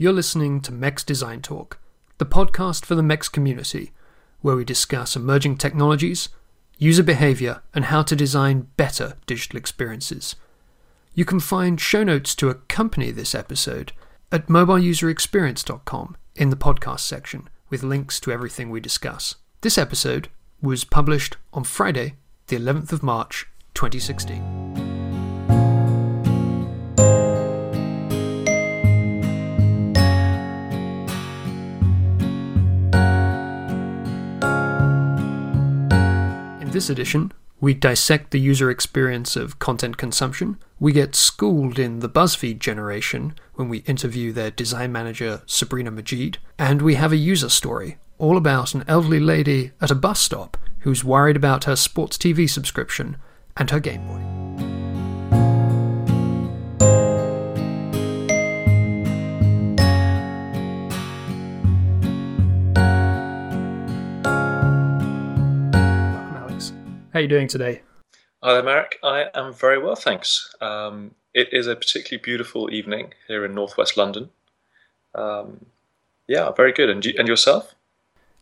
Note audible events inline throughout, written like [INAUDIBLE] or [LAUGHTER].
You're listening to MEX Design Talk, the podcast for the MEX community, where we discuss emerging technologies, user behavior, and how to design better digital experiences. You can find show notes to accompany this episode at mobileuserexperience.com in the podcast section with links to everything we discuss. This episode was published on Friday, the 11th of March, 2016. This edition, we dissect the user experience of content consumption. We get schooled in the BuzzFeed generation when we interview their design manager, Sabrina Majid. And we have a user story all about an elderly lady at a bus stop who's worried about her sports TV subscription and her Game Boy. How are you doing today? Hi there, Marek. I am very well, thanks. Um, it is a particularly beautiful evening here in northwest London. Um, yeah, very good. And, you, and yourself?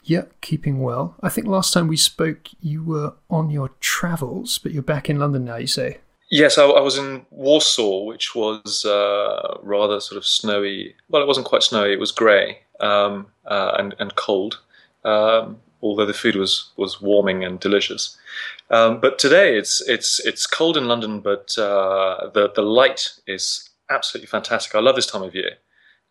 Yeah, keeping well. I think last time we spoke, you were on your travels, but you're back in London now, you say? Yes, I, I was in Warsaw, which was uh, rather sort of snowy. Well, it wasn't quite snowy, it was grey um, uh, and, and cold, um, although the food was, was warming and delicious. Um, but today it's it's it's cold in London, but uh, the the light is absolutely fantastic. I love this time of year.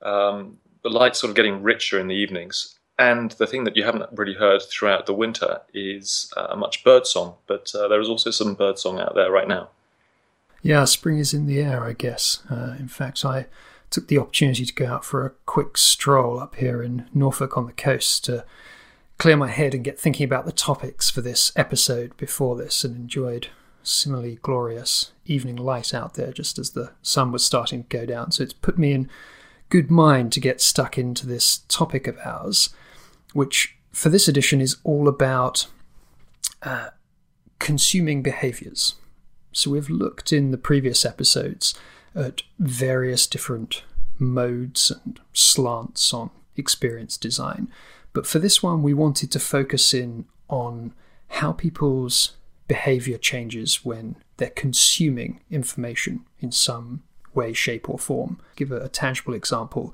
Um, the light's sort of getting richer in the evenings, and the thing that you haven't really heard throughout the winter is uh, much bird song. But uh, there is also some bird song out there right now. Yeah, spring is in the air, I guess. Uh, in fact, I took the opportunity to go out for a quick stroll up here in Norfolk on the coast to clear my head and get thinking about the topics for this episode before this and enjoyed similarly glorious evening light out there just as the sun was starting to go down. So it's put me in good mind to get stuck into this topic of ours, which for this edition is all about uh, consuming behaviors. So we've looked in the previous episodes at various different modes and slants on experience design. But for this one, we wanted to focus in on how people's behavior changes when they're consuming information in some way, shape, or form. Give a, a, tangible example.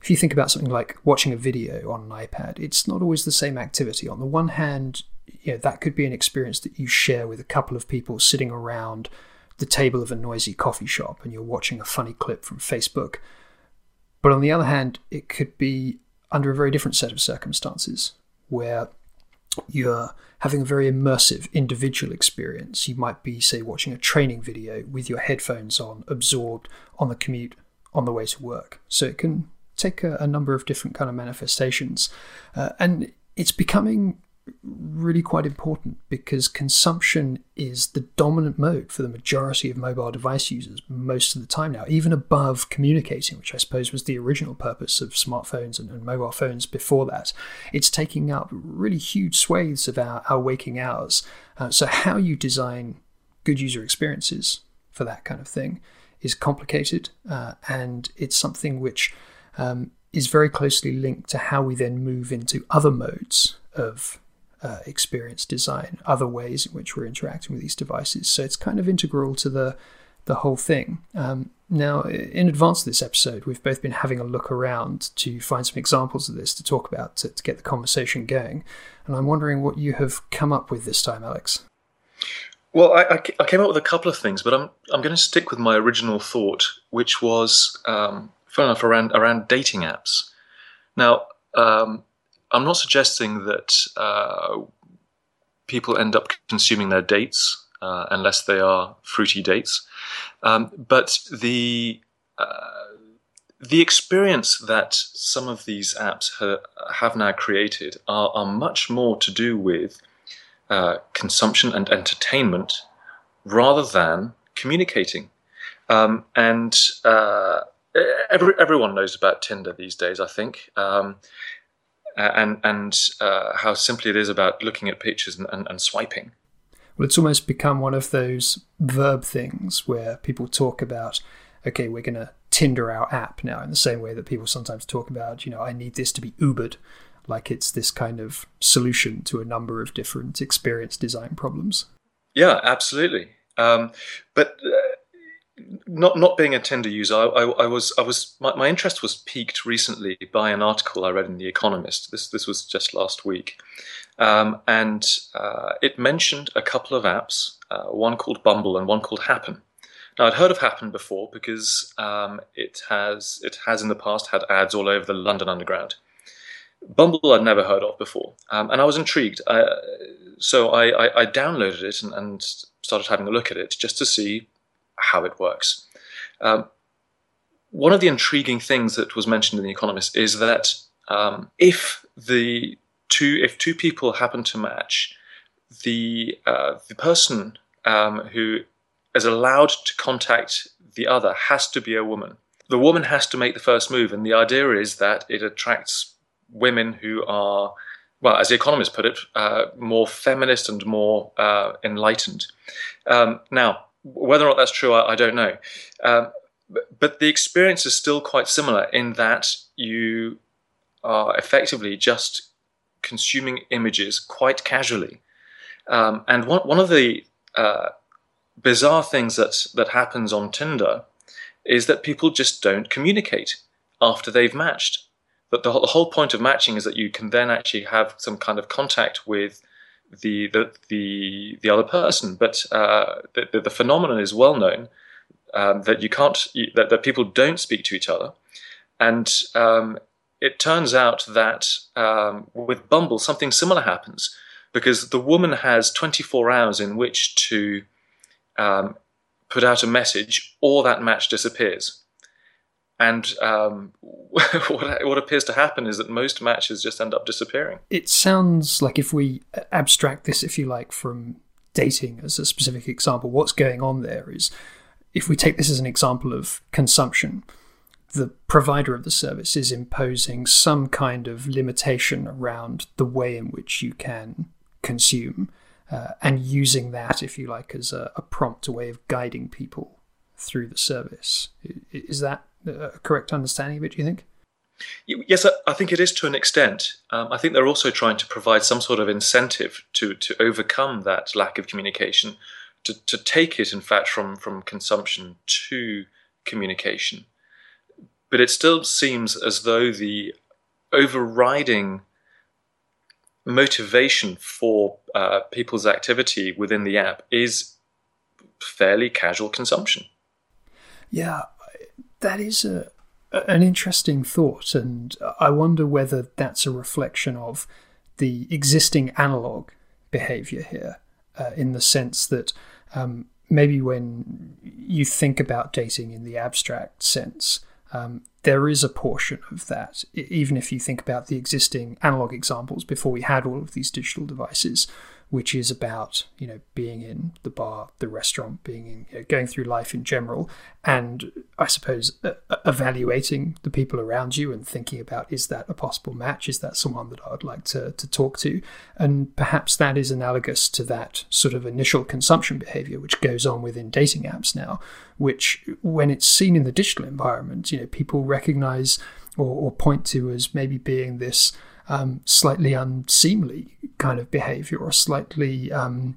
If you think about something like watching a video on an iPad, it's not always the same activity. On the one hand, you know, that could be an experience that you share with a couple of people sitting around the table of a noisy coffee shop and you're watching a funny clip from Facebook. But on the other hand, it could be under a very different set of circumstances where you're having a very immersive individual experience. You might be, say, watching a training video with your headphones on, absorbed on the commute on the way to work. So it can take a, a number of different kind of manifestations, uh, and it's becoming really quite important because consumption is the dominant mode for the majority of mobile device users most of the time now, even above communicating, which I suppose was the original purpose of smartphones and, and mobile phones before that. It's taking up really huge swathes of our, our waking hours. Uh, so, how you design good user experiences for that kind of thing is complicated, uh, and it's something which um, is very closely linked to how we then move into other modes of uh, experience design, other ways in which we're interacting with these devices. So it's kind of integral to the the whole thing. Um, now, in advance of this episode, we've both been having a look around to find some examples of this to talk about to, to get the conversation going. And I'm wondering what you have come up with this time, Alex. Well, I, I, came up with a couple of things, but I'm I'm going to stick with my original thought, which was, um, fun enough, around around dating apps. Now, um, I'm not suggesting that uh, people end up consuming their dates uh, unless they are fruity dates, um, but the uh, the experience that some of these apps ha- have now created are, are, much more to do with uh, consumption and entertainment rather than communicating. Um, and uh, every, everyone knows about Tinder these days, I think. Um, and and uh, how simply it is about looking at pictures and, and, and swiping. Well, it's almost become one of those verb things where people talk about, okay, we're going to Tinder our app now, in the same way that people sometimes talk about, you know, I need this to be Ubered, like it's this kind of solution to a number of different experience design problems. Yeah, absolutely. Um, but uh, not not being a Tinder user, I, I, I was I was my, my, interest was piqued recently by an article I read in the Economist. This this was just last week, um, and uh, it mentioned a couple of apps, uh, one called Bumble and one called Happen. Now I'd heard of Happen before because um, it has it has in the past had ads all over the London Underground. Bumble I'd never heard of before, um, and I was intrigued. I, so I, I, downloaded it and, and, started having a look at it just to see how it works. Um, one of the intriguing things that was mentioned in The Economist is that um, if the two if two people happen to match, the uh, the person um, who is allowed to contact the other has to be a woman. The woman has to make the first move, and the idea is that it attracts women who are, well, as the Economist put it, uh, more feminist and more uh, enlightened. Um, now, whether or not that's true, I, I don't know. Um, but, the experience is still quite similar in that you are effectively just consuming images quite casually. Um, and one, one of the uh, bizarre things that, that happens on Tinder is that people just don't communicate after they've matched. That the, the whole point of matching is that you can then actually have some kind of contact with the the the, the other person. But uh, the, the phenomenon is well known um, that you can't that, that people don't speak to each other, and um, it turns out that um, with Bumble something similar happens because the woman has 24 hours in which to um, put out a message, or that match disappears. And um, [LAUGHS] what, what appears to happen is that most matches just end up disappearing. It sounds like if we abstract this, if you like, from dating as a specific example, what's going on there is if we take this as an example of consumption, the provider of the service is imposing some kind of limitation around the way in which you can consume uh, and using that, if you like, as a, a, prompt, a way of guiding people through the service. Is that a correct understanding of it, do you think? Yes, I think it is to an extent. Um, I think they're also trying to provide some sort of incentive to, to overcome that lack of communication, to, to take it, in fact, from, from consumption to communication. But it still seems as though the overriding motivation for uh, people's activity within the app is fairly casual consumption. Yeah, that is a, an interesting thought, and I wonder whether that's a reflection of the existing analog behavior here, uh, in the sense that um, maybe when you think about dating in the abstract sense, um, there is a portion of that, even if you think about the existing analog examples before we had all of these digital devices, which is about you know being in the bar, the restaurant, being in, you know, going through life in general, and I suppose uh, evaluating the people around you and thinking about is that a possible match? Is that someone that I would like to to talk to? And perhaps that is analogous to that sort of initial consumption behavior which goes on within dating apps now, which when it's seen in the digital environment, you know people recognize or, or point to as maybe being this um, slightly unseemly kind of behavior or slightly um,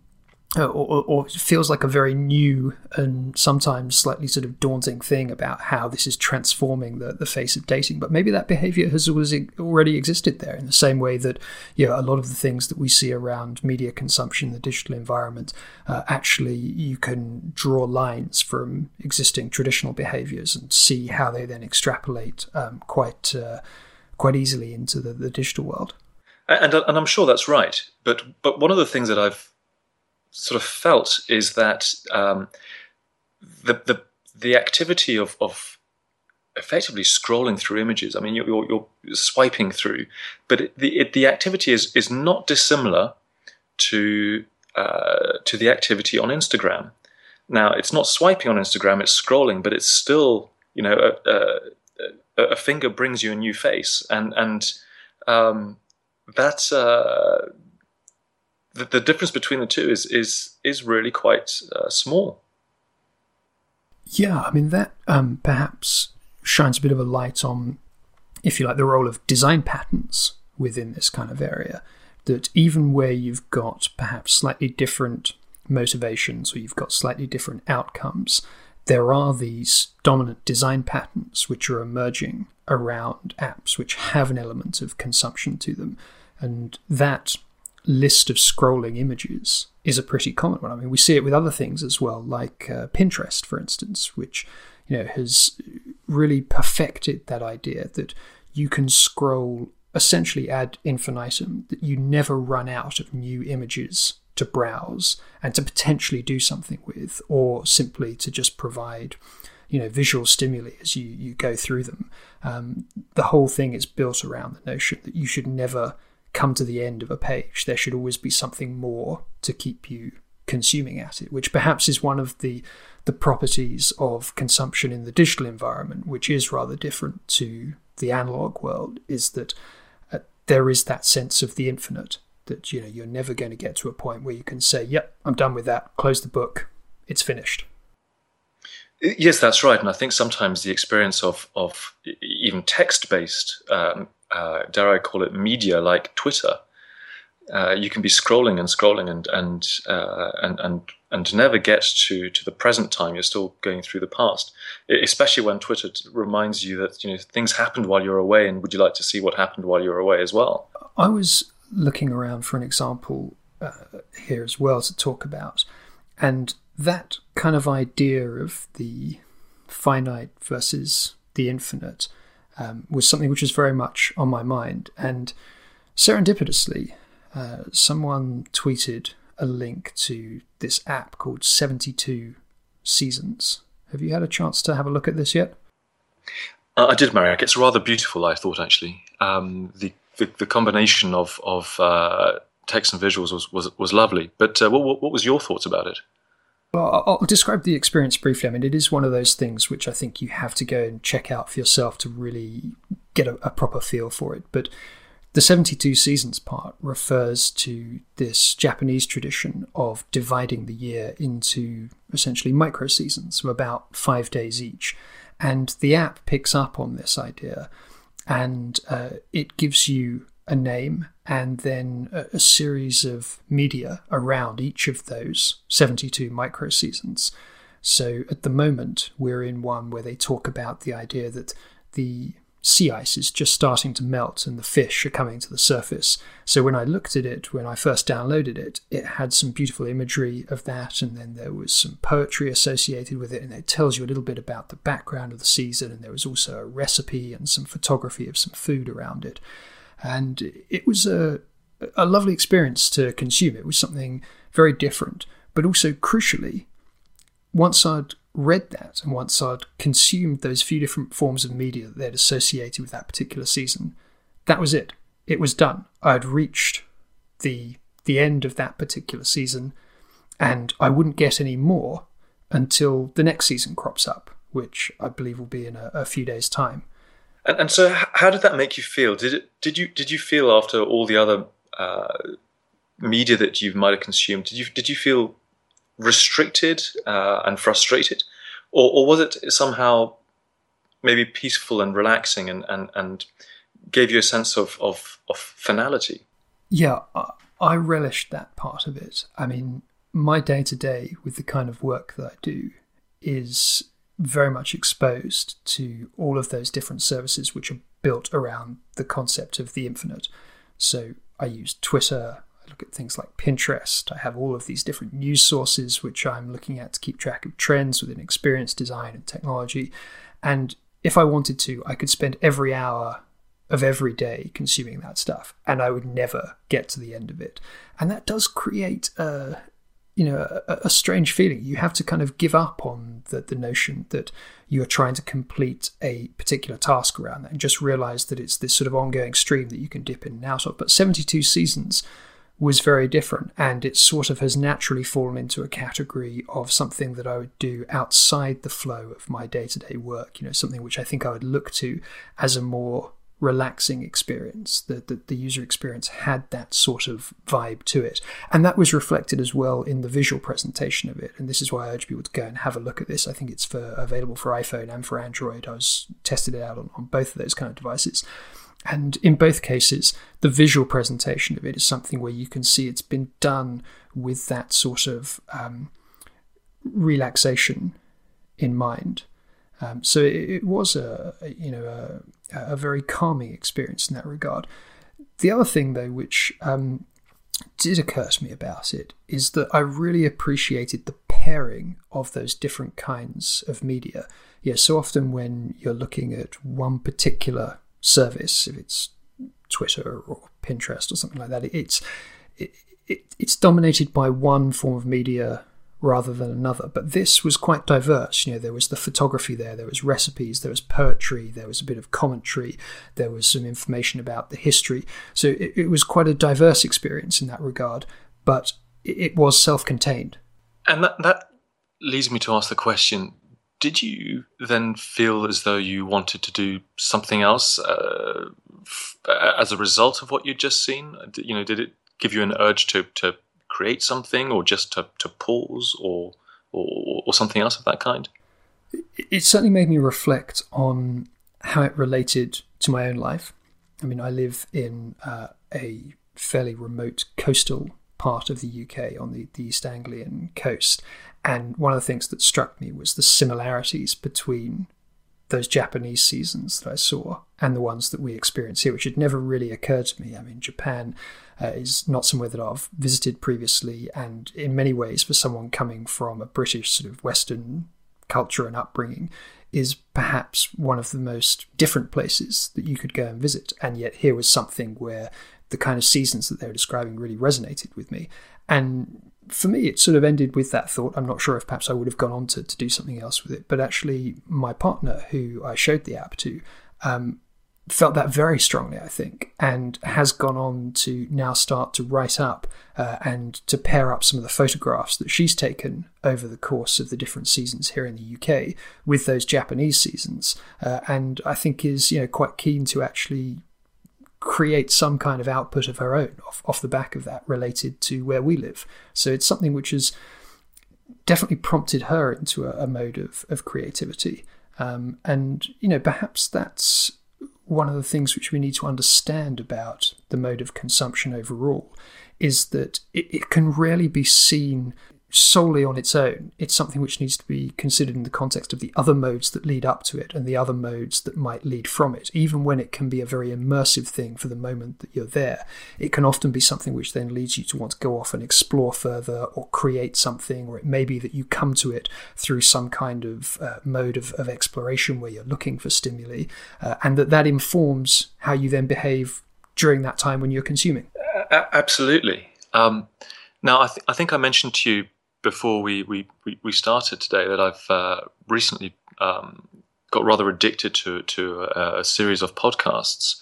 or, or, or, feels like a very new and sometimes slightly sort of daunting thing about how this is transforming the, the face of dating. But maybe that behavior has always already existed there in the same way that you know, a lot of the things that we see around media consumption the digital environment, uh, actually you can draw lines from existing traditional behaviors and see how they then extrapolate um, quite. Uh, quite easily into the, the digital world. And, and I'm sure that's right. But but one of the things that I've sort of felt is that um, the, the the activity of, of effectively scrolling through images. I mean, you're, you're, you're swiping through, but it, the it, the activity is is not dissimilar to uh, to the activity on Instagram. Now, it's not swiping on Instagram; it's scrolling, but it's still you know a, a, finger brings you a new face, and and um, that's uh, the, the difference between the two is is is really quite uh, small. Yeah, I mean that um, perhaps shines a bit of a light on, if you like, the role of design patterns within this kind of area. That even where you've got perhaps slightly different motivations or you've got slightly different outcomes, there are these dominant design patterns which are emerging around apps which have an element of consumption to them. And that list of scrolling images is a pretty common one. I mean, we see it with other things as well, like uh, Pinterest, for instance, which you know has really perfected that idea that you can scroll essentially ad infinitum, that you never run out of new images to browse and to potentially do something with, or simply to just provide, you know, visual stimuli as you, you go through them. Um, the whole thing is built around the notion that you should never come to the end of a page. There should always be something more to keep you consuming at it, which perhaps is one of the the properties of consumption in the digital environment, which is rather different to the analog world, is that uh, there is that sense of the infinite that you know you're never going to get to a point where you can say, "Yep, I'm done with that. Close the book. It's finished." Yes, that's right. And I think sometimes the experience of of even text based, um, uh, dare I call it, media like Twitter, uh, you can be scrolling and scrolling and and uh, and and and never get to to the present time. You're still going through the past, especially when Twitter reminds you that you know things happened while you're away, and would you like to see what happened while you're away as well? I was looking around for an example uh, here as well to talk about. And that kind of idea of the finite versus the infinite um, was something which was very much on my mind. And serendipitously, uh, someone tweeted a link to this app called 72 Seasons. Have you had a chance to have a look at this yet? Uh, I did, Marek. It's rather beautiful, I thought, actually. Um, the the, the combination of of uh, text and visuals was was, was lovely. But uh, what what was your thoughts about it? Well, I'll describe the experience briefly. I mean, it is one of those things which I think you have to go and check out for yourself to really get a, a proper feel for it. But the 72 seasons part refers to this Japanese tradition of dividing the year into essentially micro seasons of about five days each. And the app picks up on this idea and uh, it gives you a name and then a, a, series of media around each of those 72 micro seasons. So at the moment, we're in one where they talk about the idea that the sea ice is just starting to melt and the fish are coming to the surface. So when I looked at it, when I first downloaded it, it had some beautiful imagery of that, and then there was some poetry associated with it, and it tells you a little bit about the background of the season, and there was also a recipe and some photography of some food around it. And it was a, a lovely experience to consume. It was something very different, but also crucially, once I'd read that and once I'd consumed those few different forms of media that they'd associated with that particular season, that was it. It was done. I'd reached the the end of that particular season, and I wouldn't get any more until the next season crops up, which I believe will be in a, a few days' time. And, and, so, how did that make you feel? Did it? Did you? Did you feel after all the other uh, media that you might have consumed? Did you? Did you feel restricted uh, and frustrated, or, or was it somehow maybe peaceful and relaxing and, and, and gave you a sense of, of, of finality? Yeah, I relished that part of it. I mean, my day to day with the kind of work that I do is very much exposed to all of those different services which are built around the concept of the infinite. So I use Twitter, look at things like Pinterest. I have all of these different news sources which I'm looking at to keep track of trends within experience design and technology. And if I wanted to, I could spend every hour of every day consuming that stuff and I would never get to the end of it. And that does create a you know a, a, strange feeling. You have to kind of give up on the, the notion that you are trying to complete a particular task around that and just realize that it's this sort of ongoing stream that you can dip in and out of. But 72 seasons was very different, and it sort of has naturally fallen into a category of something that I would do outside the flow of my day to day work. You know, something which I think I would look to as a more relaxing experience. The, the, the user experience had that sort of vibe to it, and that was reflected as well in the visual presentation of it. And this is why I urge people to go and have a look at this. I think it's for available for iPhone and for Android. I was tested it out on, on both of those kind of devices. And in both cases, the visual presentation of it is something where you can see it's been done with that sort of um, relaxation in mind. Um, so it, was a, a you know a, a, very calming experience in that regard. The other thing though, which um, did occur to me about it, is that I really appreciated the pairing of those different kinds of media. Yeah, so often when you're looking at one particular service, if it's Twitter or Pinterest or something like that, it's it, it, it's dominated by one form of media rather than another. But this was quite diverse. You know, there was the photography there, there was recipes, there was poetry, there was a bit of commentary, there was some information about the history. So it, it was quite a diverse experience in that regard. But it, was self-contained. And that that leads me to ask the question: did you then feel as though you wanted to do something else uh, f- as a result of what you'd just seen? You know, did it give you an urge to, to create something or just to, to pause or, or, or something else of that kind? It certainly made me reflect on how it related to my own life. I mean, I live in uh, a fairly remote coastal part of the UK on the, the East Anglian coast. And one of the things that struck me was the similarities between those Japanese seasons that I saw and the ones that we experience here, which had never really occurred to me. I mean, Japan uh, is not somewhere that I've visited previously, and in many ways, for someone coming from a British sort of Western culture and upbringing, is perhaps one of the most different places that you could go and visit. And yet, here was something where the kind of seasons that they were describing really resonated with me. And for me, it sort of ended with that thought. I'm not sure if perhaps I would have gone on to, to do something else with it, but actually, my partner, who I showed the app to, um, felt that very strongly, I think, and has gone on to now start to write up uh, and to pair up some of the photographs that she's taken over the course of the different seasons here in the UK with those Japanese seasons, uh, and I think is you know quite keen to actually create some kind of output of her own off, off the back of that related to where we live. So it's something which has definitely prompted her into a, a mode of, of creativity. Um, and, you know, perhaps that's one of the things which we need to understand about the mode of consumption overall is that it, it can rarely be seen solely on its own. It's something which needs to be considered in the context of the other modes that lead up to it and the other modes that might lead from it. Even when it can be a very immersive thing for the moment that you're there, it can often be something which then leads you to want to go off and explore further or create something, or it may be that you come to it through some kind of uh, mode of, of exploration where you're looking for stimuli, uh, and that that informs how you then behave during that time when you're consuming. Uh, absolutely. Um, now, I, th- I think I mentioned to you before we, we, we started today that I've uh, recently um, got rather addicted to, to a, a series of podcasts.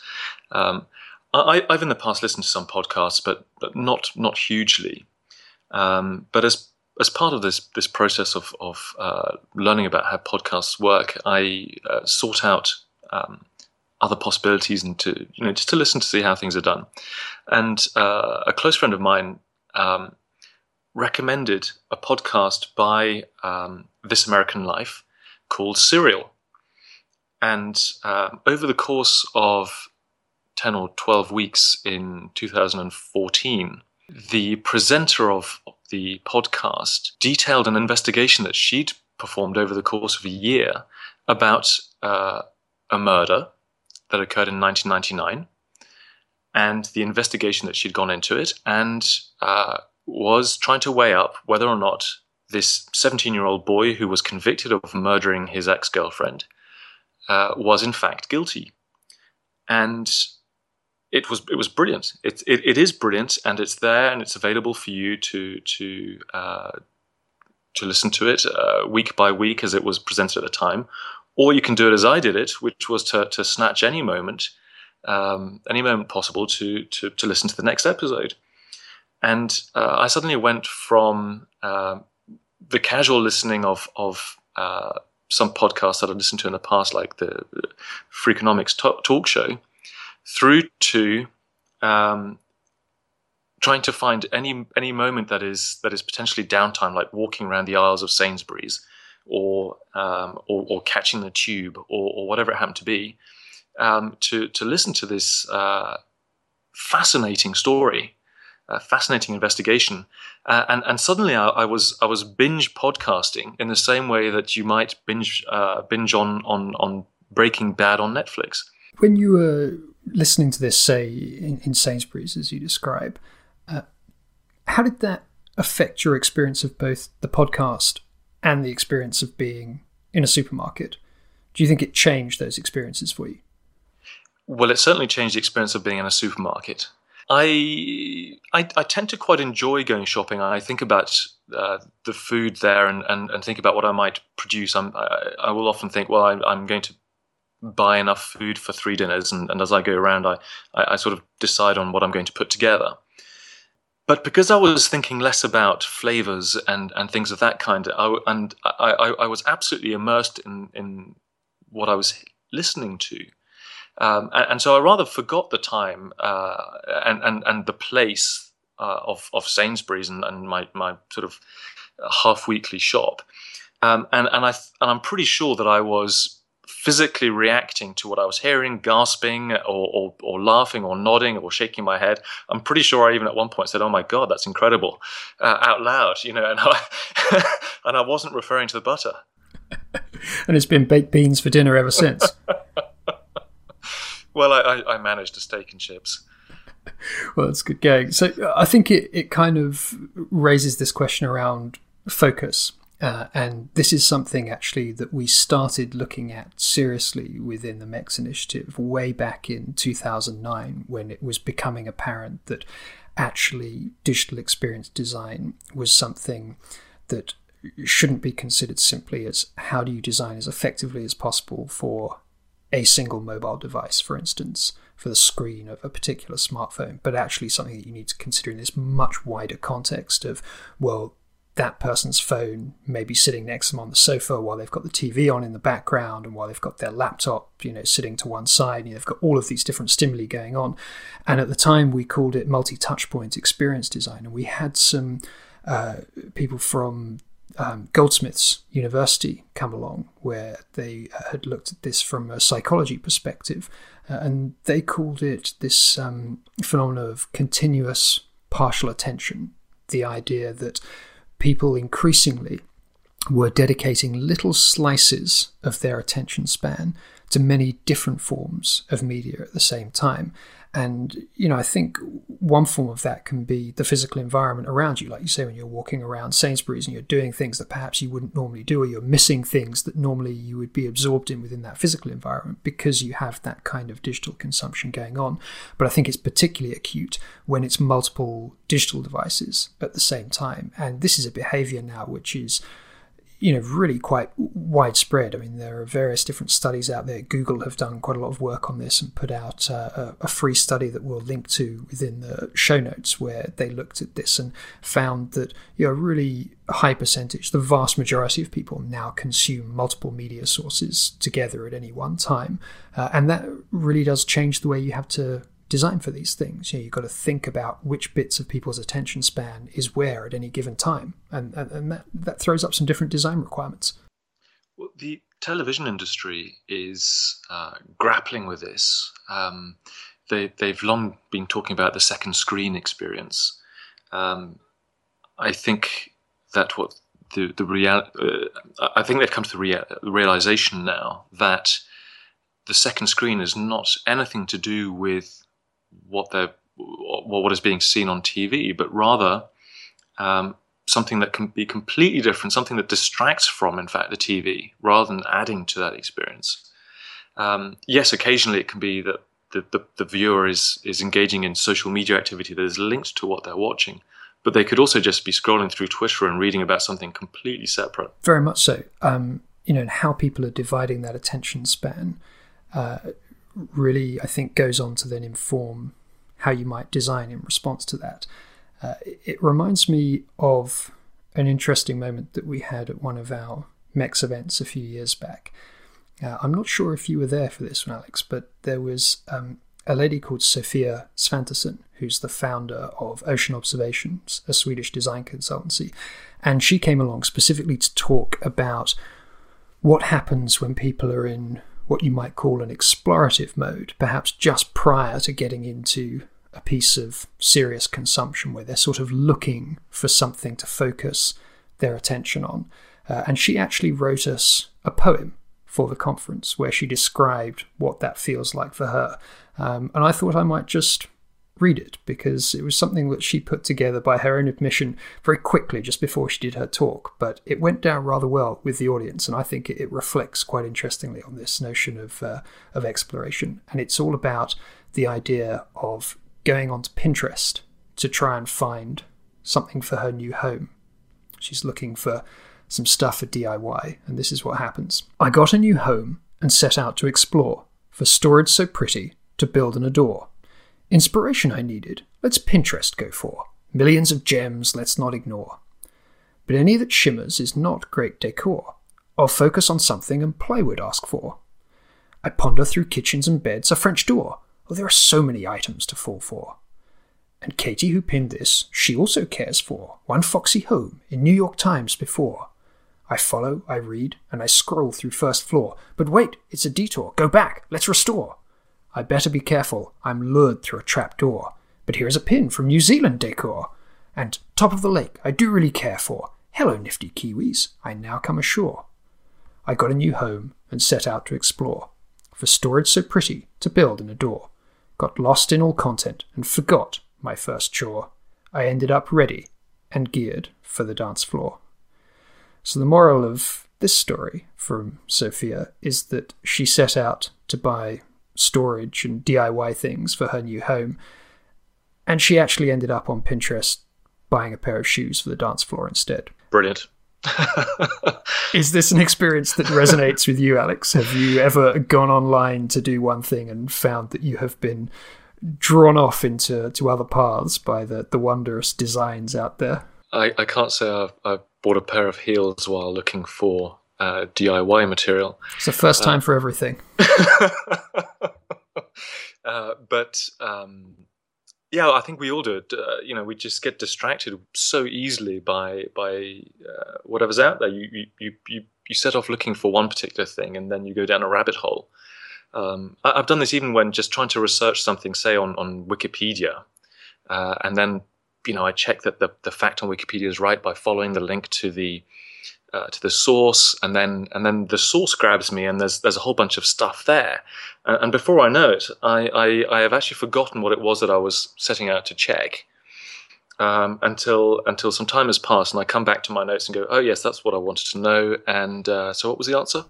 Um, I, have in the past listened to some podcasts, but, but not not hugely. Um, but as as part of this this process of of uh, learning about how podcasts work, I uh, sought out um, other possibilities and to you know just to listen to see how things are done. And uh, a close friend of mine um, recommended a podcast by um, This American Life called Serial. And uh, over the course of 10 or 12 weeks in 2014, the presenter of the podcast detailed an investigation that she'd performed over the course of a year about uh, a murder that occurred in 1999 and the investigation that she'd gone into it and uh, was trying to weigh up whether or not this 17 year old boy who was convicted of murdering his ex girlfriend uh, was in fact guilty. And it was it was brilliant. It, it, it is brilliant, and it's there, and it's available for you to to uh, to listen to it uh, week by week as it was presented at the time, or you can do it as I did it, which was to to snatch any moment, um, any moment possible to to to listen to the next episode. And uh, I suddenly went from uh, the casual listening of of uh, some podcasts that I listened to in the past, like the Freakonomics talk show, through to um, trying to find any any moment that is that is potentially downtime, like walking around the aisles of Sainsbury's, or um, or, or, catching the tube, or, or, whatever it happened to be, um, to to listen to this uh, fascinating story, uh, fascinating investigation, uh, and and suddenly I, I, was I was binge podcasting in the same way that you might binge uh, binge on on on Breaking Bad on Netflix. When you were listening to this, say in, in Sainsbury's, as you describe, uh, how did that affect your experience of both the podcast and the experience of being in a supermarket? Do you think it changed those experiences for you? Well, it certainly changed the experience of being in a supermarket. I, I, I tend to quite enjoy going shopping. I think about uh, the food there and, and, and think about what I might produce. I'm, I, I will often think, well, I, I'm going to buy enough food for three dinners, and, and as I go around, I, I, I, sort of decide on what I'm going to put together. But because I was thinking less about flavors and, and things of that kind, I, and I, I, I was absolutely immersed in, in what I was listening to. Um, and, and, so I rather forgot the time uh, and, and, and the place uh, of, of Sainsbury's and, and my, my sort of half weekly shop. Um, and, and, I, and I'm pretty sure that I was physically reacting to what I was hearing, gasping or, or, or, laughing or nodding or shaking my head. I'm pretty sure I even at one point said, "Oh my god, that's incredible," uh, out loud, you know, and I [LAUGHS] and I wasn't referring to the butter. [LAUGHS] and it's been baked beans for dinner ever since. [LAUGHS] well, I, I, managed a steak and chips. [LAUGHS] Well, that's good going. So I think it, it kind of raises this question around focus uh, and this is something actually that we started looking at seriously within the MEX initiative way back in 2009 when it was becoming apparent that actually digital experience design was something that shouldn't be considered simply as how do you design as effectively as possible for a single mobile device, for instance, for the screen of a particular smartphone, but actually something that you need to consider in this much wider context of, well, that person's phone may be sitting next to them on the sofa while they've got the TV on in the background and while they've got their laptop, you know, sitting to one side. And they've got all of these different stimuli going on. And at the time, we called it multi-touchpoint experience design, and we had some uh, people from um, Goldsmiths University come along where they had looked at this from a psychology perspective, uh, and they called it this um, phenomenon of continuous partial attention. The idea that people increasingly were dedicating little slices of their attention span to many different forms of media at the same time. And, you know, I think one form of that can be the physical environment around you. Like you say, when you're walking around Sainsbury's and you're doing things that perhaps you wouldn't normally do, or you're missing things that normally you would be absorbed in within that physical environment because you have that kind of digital consumption going on. But I think it's particularly acute when it's multiple digital devices at the same time. And this is a behavior now which is you know, really quite widespread. I mean, there are various different studies out there. Google have done quite a lot of work on this and put out uh, a, free study that we'll link to within the show notes, where they looked at this and found that you know, really high percentage, the vast majority of people now consume multiple media sources together at any one time, uh, and that really does change the way you have to design for these things. You know, you've got to think about which bits of people's attention span is where at any given time, and and, and that that throws up some different design requirements. Well, the television industry is uh, grappling with this. Um, they they've long been talking about the second screen experience. Um, I think that what the the real uh, I think they've come to the rea- realization now that the second screen is not anything to do with what they're what is being seen on TV, but rather um, something that can be completely different, something that distracts from, in fact, the TV, rather than adding to that experience. Um, yes, occasionally it can be that the, the, the, viewer is is engaging in social media activity that is linked to what they're watching, but they could also just be scrolling through Twitter and reading about something completely separate. Very much so. Um, you know, and how people are dividing that attention span. Uh, really, I think, goes on to then inform how you might design in response to that. Uh, it reminds me of an interesting moment that we had at one of our MEX events a few years back. Uh, I'm not sure if you were there for this one, Alex, but there was um, a lady called Sofia Svanteson, who's the founder of Ocean Observations, a Swedish design consultancy. And she came along specifically to talk about what happens when people are in what you might call an explorative mode, perhaps just prior to getting into a piece of serious consumption where they're sort of looking for something to focus their attention on. Uh, and she actually wrote us a poem for the conference where she described what that feels like for her. Um, and I thought I might just read it because it was something that she put together by her own admission very quickly just before she did her talk. But it went down rather well with the audience, and I think it, reflects quite interestingly on this notion of uh, of exploration. And it's all about the idea of going onto Pinterest to try and find something for her new home. She's looking for some stuff for DIY, and this is what happens. I got a new home and set out to explore, for storage so pretty to build and adore. Inspiration I needed, let's Pinterest go for. Millions of gems, let's not ignore. But any that shimmers is not great decor. I'll focus on something and play plywood ask for. I ponder through kitchens and beds, a French door. Oh, there are so many items to fall for. And Katie, who pinned this, she also cares for one foxy home in New York Times before. I follow, I read, and I scroll through first floor. But wait, it's a detour. Go back, let's restore. I better be careful, I'm lured through a trap door. But here is a pin from New Zealand decor. And top of the lake, I do really care for. Hello, nifty Kiwis, I now come ashore. I got a new home and set out to explore. For storage so pretty to build and adore. Got lost in all content and forgot my first chore. I ended up ready and geared for the dance floor. So, the moral of this story from Sofia is that she set out to buy storage and DIY things for her new home, and she actually ended up on Pinterest buying a pair of shoes for the dance floor instead. Brilliant. [LAUGHS] is this an experience that resonates with you, Alex? Have you ever gone online to do one thing and found that you have been drawn off into to other paths by the, the wondrous designs out there? I, I can't say I've, I've bought a pair of heels while looking for uh, DIY material. It's the first time uh, for everything. [LAUGHS] uh, but um, yeah, I think we all do it. Uh, you know, we just get distracted so easily by by uh, whatever's out there. You, you you you set off looking for one particular thing, and then you go down a rabbit hole. Um, I, have done this even when just trying to research something, say on on Wikipedia, uh, and then you know I check that the the fact on Wikipedia is right by following the link to the uh, to the source, and then and then the source grabs me, and there's there's a whole bunch of stuff there, uh, and before I know it, I, I, I have actually forgotten what it was that I was setting out to check. Um, until until some time has passed, and I come back to my notes and go, "Oh yes, that's what I wanted to know." And uh, so, what was the answer?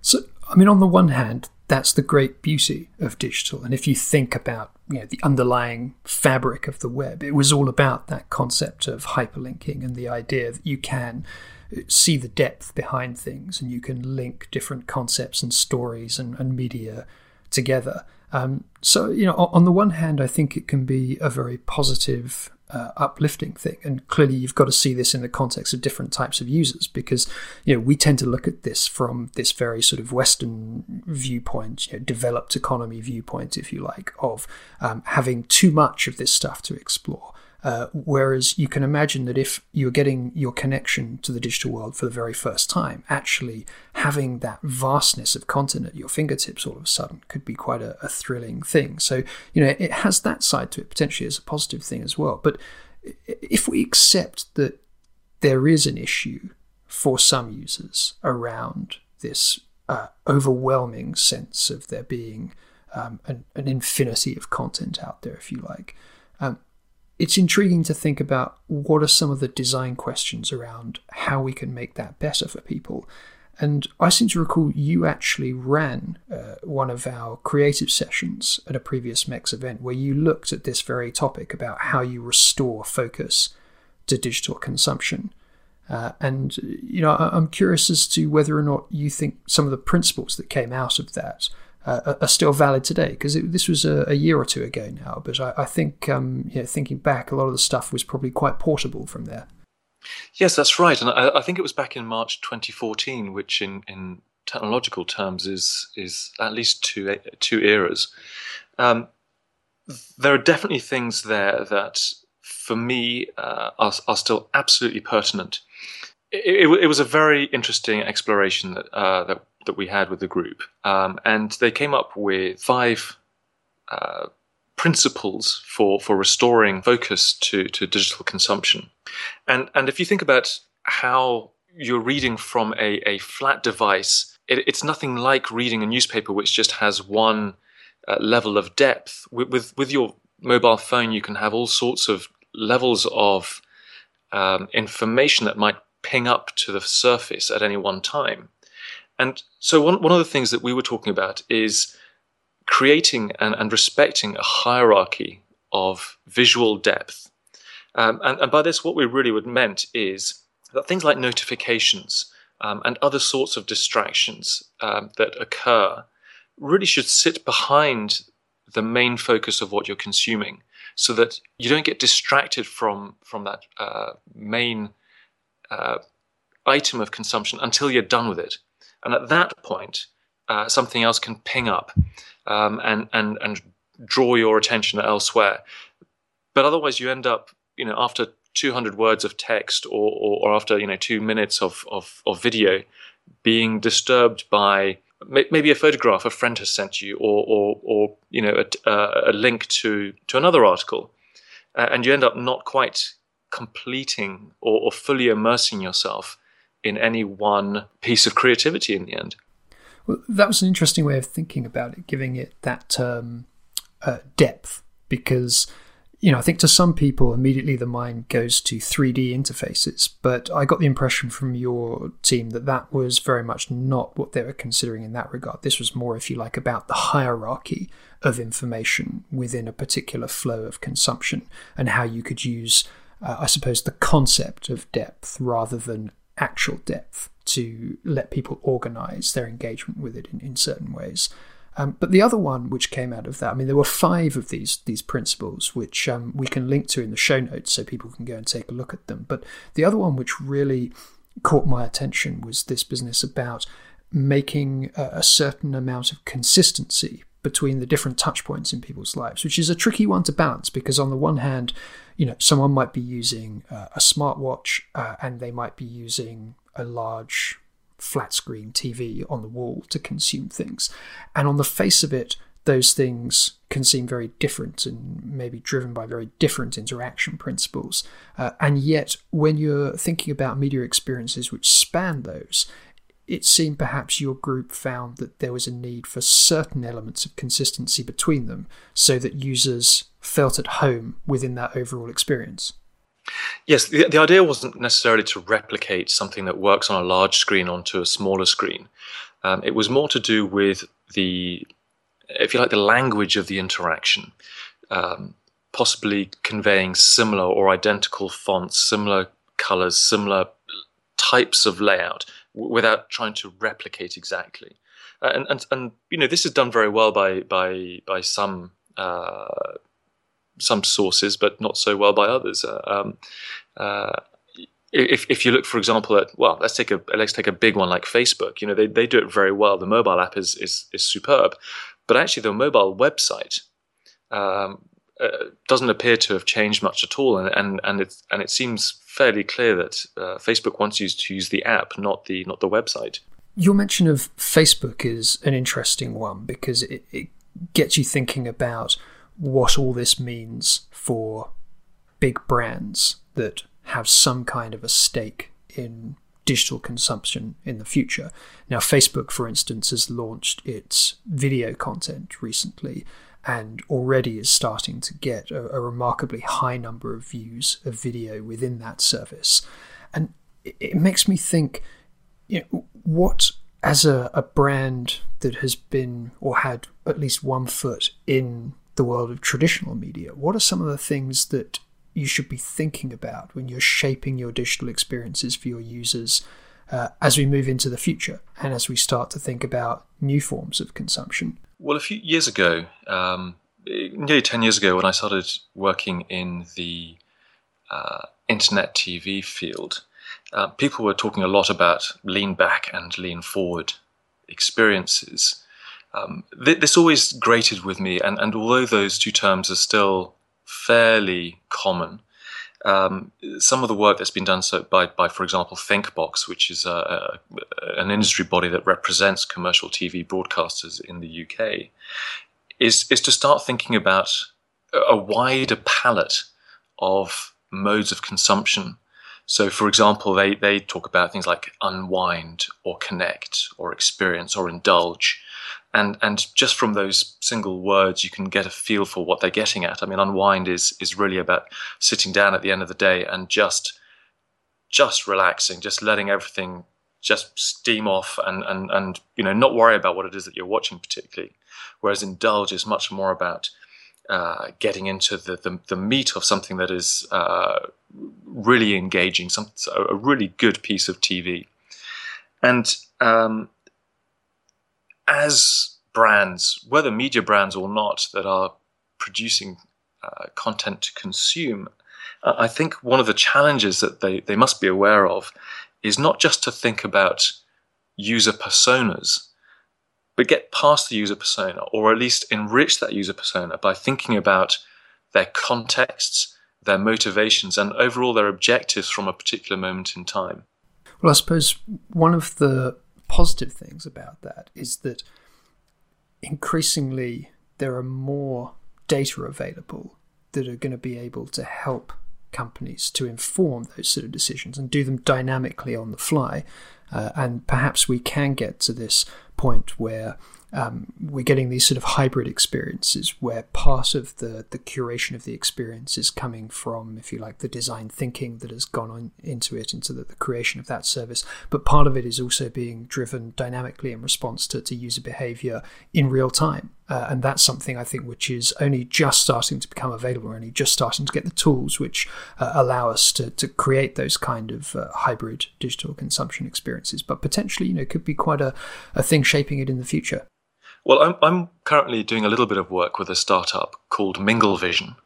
So, I mean, on the one hand, that's the great beauty of digital, and if you think about you know the underlying fabric of the web, it was all about that concept of hyperlinking and the idea that you can see the depth behind things and you can link different concepts and stories and, and media together. Um, so, you know, on the one hand, I think it can be a very positive, uh, uplifting thing. And clearly, you've got to see this in the context of different types of users because, you know, we tend to look at this from this very sort of Western viewpoint, you know, developed economy viewpoint, if you like, of um, having too much of this stuff to explore. Uh, whereas you can imagine that if you're getting your connection to the digital world for the very first time, actually having that vastness of content at your fingertips all of a sudden could be quite a, a thrilling thing. So, you know, it has that side to it potentially as a positive thing as well. But if we accept that there is an issue for some users around this uh, overwhelming sense of there being um, an, an, infinity of content out there, if you like. Um, it's intriguing to think about what are some of the design questions around how we can make that better for people. And I seem to recall you actually ran uh, one of our creative sessions at a previous MEX event where you looked at this very topic about how you restore focus to digital consumption. Uh, and you know, I'm curious as to whether or not you think some of the principles that came out of that uh, are still valid today because this was a, a, year or two ago now. But I, I think, um, you know, thinking back, a lot of the stuff was probably quite portable from there. Yes, that's right, and I, I think it was back in March 2014, which in, in technological terms is is at least two two eras. Um, there are definitely things there that, for me, uh, are, are still absolutely pertinent. It, it, it, was a very interesting exploration that uh, that, that we had with the group, um, and they came up with five uh, principles for for restoring focus to to digital consumption. And and if you think about how you're reading from a, a flat device, it, it's nothing like reading a newspaper which just has one uh, level of depth. With, with, with your mobile phone, you can have all sorts of levels of um, information that might ping up to the surface at any one time. And so one, one of the things that we were talking about is creating and, and respecting a hierarchy of visual depth. Um, and, and, by this, what we really would meant is that things like notifications um, and other sorts of distractions um, that occur really should sit behind the main focus of what you're consuming so that you don't get distracted from from that uh, main uh, item of consumption until you're done with it and at that point uh, something else can ping up um, and and and draw your attention elsewhere. But otherwise you end up you know after 200 words of text or, or, or after you know two minutes of, of, of video being disturbed by maybe a photograph a friend has sent you or or, or you know a, a, link to to another article uh, and you end up not quite completing or, or, fully immersing yourself in any one piece of creativity in the end well that was an interesting way of thinking about it giving it that um, uh, depth because you know, I think to some people, immediately the mind goes to 3D interfaces. But I got the impression from your team that that was very much not what they were considering in that regard. This was more, if you like, about the hierarchy of information within a particular flow of consumption and how you could use, uh, I suppose, the concept of depth rather than actual depth to let people organize their engagement with it in, in certain ways. Um, but the other one which came out of that, I mean, there were five of these these principles which um, we can link to in the show notes so people can go and take a look at them. But the other one which really caught my attention was this business about making a, a certain amount of consistency between the different touch points in people's lives, which is a tricky one to balance because on the one hand, you know, someone might be using uh, a smartwatch uh, and they might be using a large flat screen TV on the wall to consume things. And on the face of it, those things can seem very different and maybe driven by very different interaction principles. Uh, and yet, when you're thinking about media experiences which span those, it seemed perhaps your group found that there was a need for certain elements of consistency between them so that users felt at home within that overall experience. Yes, the, the idea wasn't necessarily to replicate something that works on a large screen onto a smaller screen. Um, it was more to do with the, if you like, the language of the interaction, um, possibly conveying similar or identical fonts, similar colors, similar types of layout, w- without trying to replicate exactly. Uh, and, and and you know this is done very well by by by some uh, some sources, but not so well by others. Uh, um, uh, if, if you look, for example, at well, let's take a let's take a big one like Facebook. You know, they, they do it very well. The mobile app is is, is superb, but actually the mobile website um, uh, doesn't appear to have changed much at all, and and and it and it seems fairly clear that uh, Facebook wants you to use the app, not the not the website. Your mention of Facebook is an interesting one because it, it gets you thinking about what all this means for big brands that have some kind of a stake in digital consumption in the future. Now, Facebook, for instance, has launched its video content recently and already is starting to get a, a remarkably high number of views of video within that service. And it, it makes me think, you know, what as a, a brand that has been or had at least one foot in the world of traditional media, what are some of the things that you should be thinking about when you're shaping your digital experiences for your users uh, as we move into the future and as we start to think about new forms of consumption? Well, a few years ago, um, nearly 10 years ago, when I started working in the uh, internet TV field, uh, people were talking a lot about lean back and lean forward experiences. Um, th- this always grated with me, and, and although those two terms are still fairly common, um, some of the work that's been done so by, by for example, ThinkBox, which is a, a, an industry body that represents commercial TV broadcasters in the UK, is is to start thinking about a wider palette of modes of consumption. So, for example, they, they talk about things like unwind or connect or experience or indulge. And, and just from those single words, you can get a feel for what they're getting at. I mean, unwind is, is really about sitting down at the end of the day and just, just relaxing, just letting everything just steam off and, and, and, you know, not worry about what it is that you're watching particularly. Whereas indulge is much more about uh, getting into the, the, the, meat of something that is uh, really engaging, some, a really good piece of TV. And um, as brands, whether media brands or not, that are producing uh, content to consume, I think one of the challenges that they, they must be aware of is not just to think about user personas, but get past the user persona, or at least enrich that user persona by thinking about their contexts, their motivations, and overall their objectives from a particular moment in time. Well, I suppose one of the positive things about that is that increasingly there are more data available that are going to be able to help companies to inform those sort of decisions and do them dynamically on the fly. Uh, and perhaps we can get to this point where um, we're getting these sort of hybrid experiences where part of the, the curation of the experience is coming from, if you like, the design thinking that has gone on into it, into the, the creation of that service. But part of it is also being driven dynamically in response to, to user behavior in real time. Uh, and that's something I think which is only just starting to become available, only just starting to get the tools which uh, allow us to, to create those kind of uh, hybrid digital consumption experiences. But potentially, you know, could be quite a, a thing shaping it in the future. Well, I'm, I'm currently doing a little bit of work with a startup called Mingle Vision.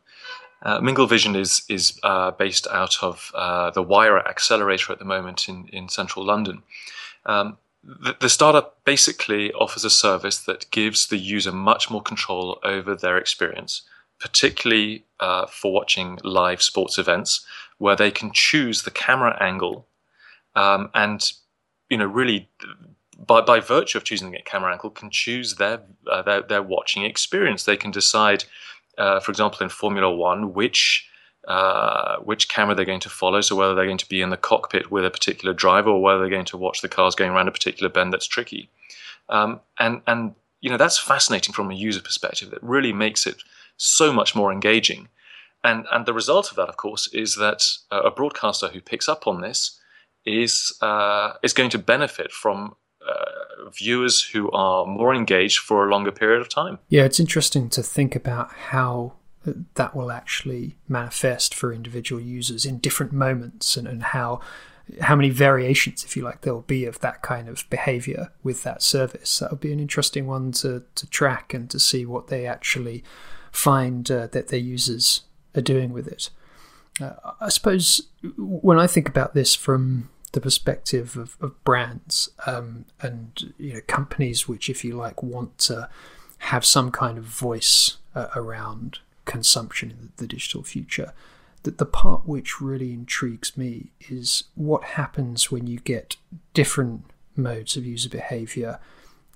Uh, Mingle Vision is is uh, based out of uh, the Wayra Accelerator at the moment in in central London. Um, the, the, startup basically offers a service that gives the user much more control over their experience, particularly uh, for watching live sports events, where they can choose the camera angle um, and you know really by, by virtue of choosing a camera angle, can choose their, uh, their, their watching experience. They can decide, uh, for example, in Formula One, which uh, which camera they're going to follow. So whether they're going to be in the cockpit with a particular driver, or whether they're going to watch the cars going around a particular bend that's tricky. Um, and and you know that's fascinating from a user perspective. That really makes it so much more engaging. And and the result of that, of course, is that a broadcaster who picks up on this is uh, is going to benefit from uh, viewers who are more engaged for a longer period of time. Yeah, it's interesting to think about how that will actually manifest for individual users in different moments and, and how how many variations, if you like, there'll be of that kind of behavior with that service. That'll be an interesting one to, to track and to see what they actually find uh, that their users are doing with it. Uh, I suppose when I think about this from the perspective of, of brands um, and you know companies which, if you like, want to have some kind of voice uh, around consumption in the, the digital future. That the part which really intrigues me is what happens when you get different modes of user behavior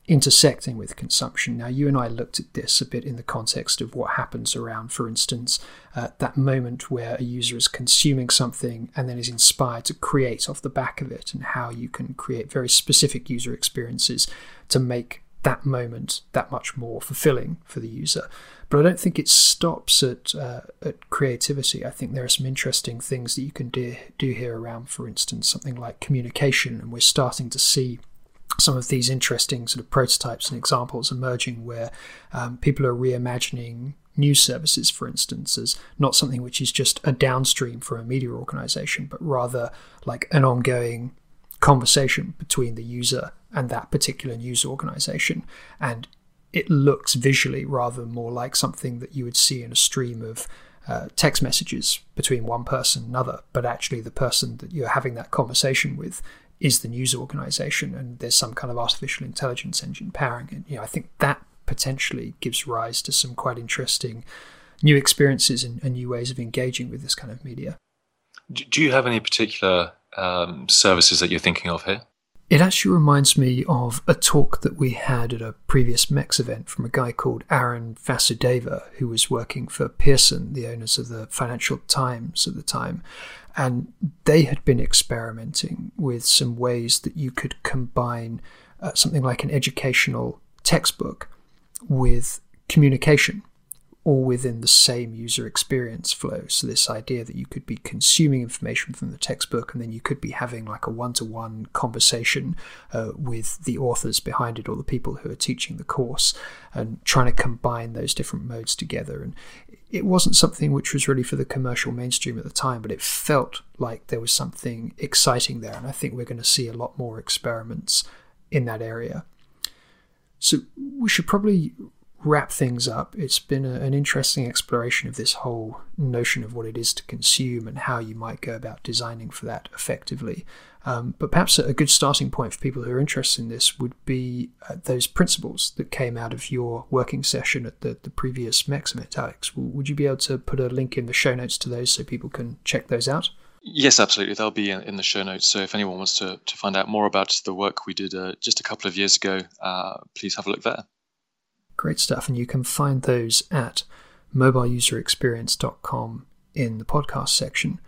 intersecting with consumption. Now, you and I looked at this a bit in the context of what happens around, for instance, uh, that moment where a user is consuming something and then is inspired to create off the back of it, and how you can create very specific user experiences to make that moment that much more fulfilling for the user. But I don't think it stops at uh, at creativity. I think there are some interesting things that you can do, do here around, for instance, something like communication, and we're starting to see some of these interesting sort of prototypes and examples emerging where um, people are reimagining news services, for instance, as not something which is just a downstream from a media organization, but rather like an ongoing conversation between the user and that particular news organization. And it looks visually rather more like something that you would see in a stream of uh, text messages between one person and another, but actually the person that you're having that conversation with is the news organization and there's some kind of artificial intelligence engine powering it. You know, I think that potentially gives rise to some quite interesting new experiences and, and new ways of engaging with this kind of media. Do you have any particular um, services that you're thinking of here? It actually reminds me of a talk that we had at a previous MEX event from a guy called Aaron Vasudeva, who was working for Pearson, the owners of the Financial Times at the time. And they had been experimenting with some ways that you could combine uh, something like an educational textbook with communication all within the same user experience flow. So, this idea that you could be consuming information from the textbook and then you could be having like a one to one conversation uh, with the authors behind it or the people who are teaching the course and trying to combine those different modes together. And it wasn't something which was really for the commercial mainstream at the time, but it felt like there was something exciting there. And I think we're going to see a lot more experiments in that area. So we should probably wrap things up, it's been a, an interesting exploration of this whole notion of what it is to consume and how you might go about designing for that effectively. Um, but perhaps a good starting point for people who are interested in this would be uh, those principles that came out of your working session at the, the previous MEX event, Would you be able to put a link in the show notes to those so people can check those out? Yes, absolutely. They'll be in the show notes. So if anyone wants to, to find out more about the work we did uh, just a couple of years ago, uh, please have a look there. Great stuff. And you can find those at mobileuserexperience.com in the podcast section.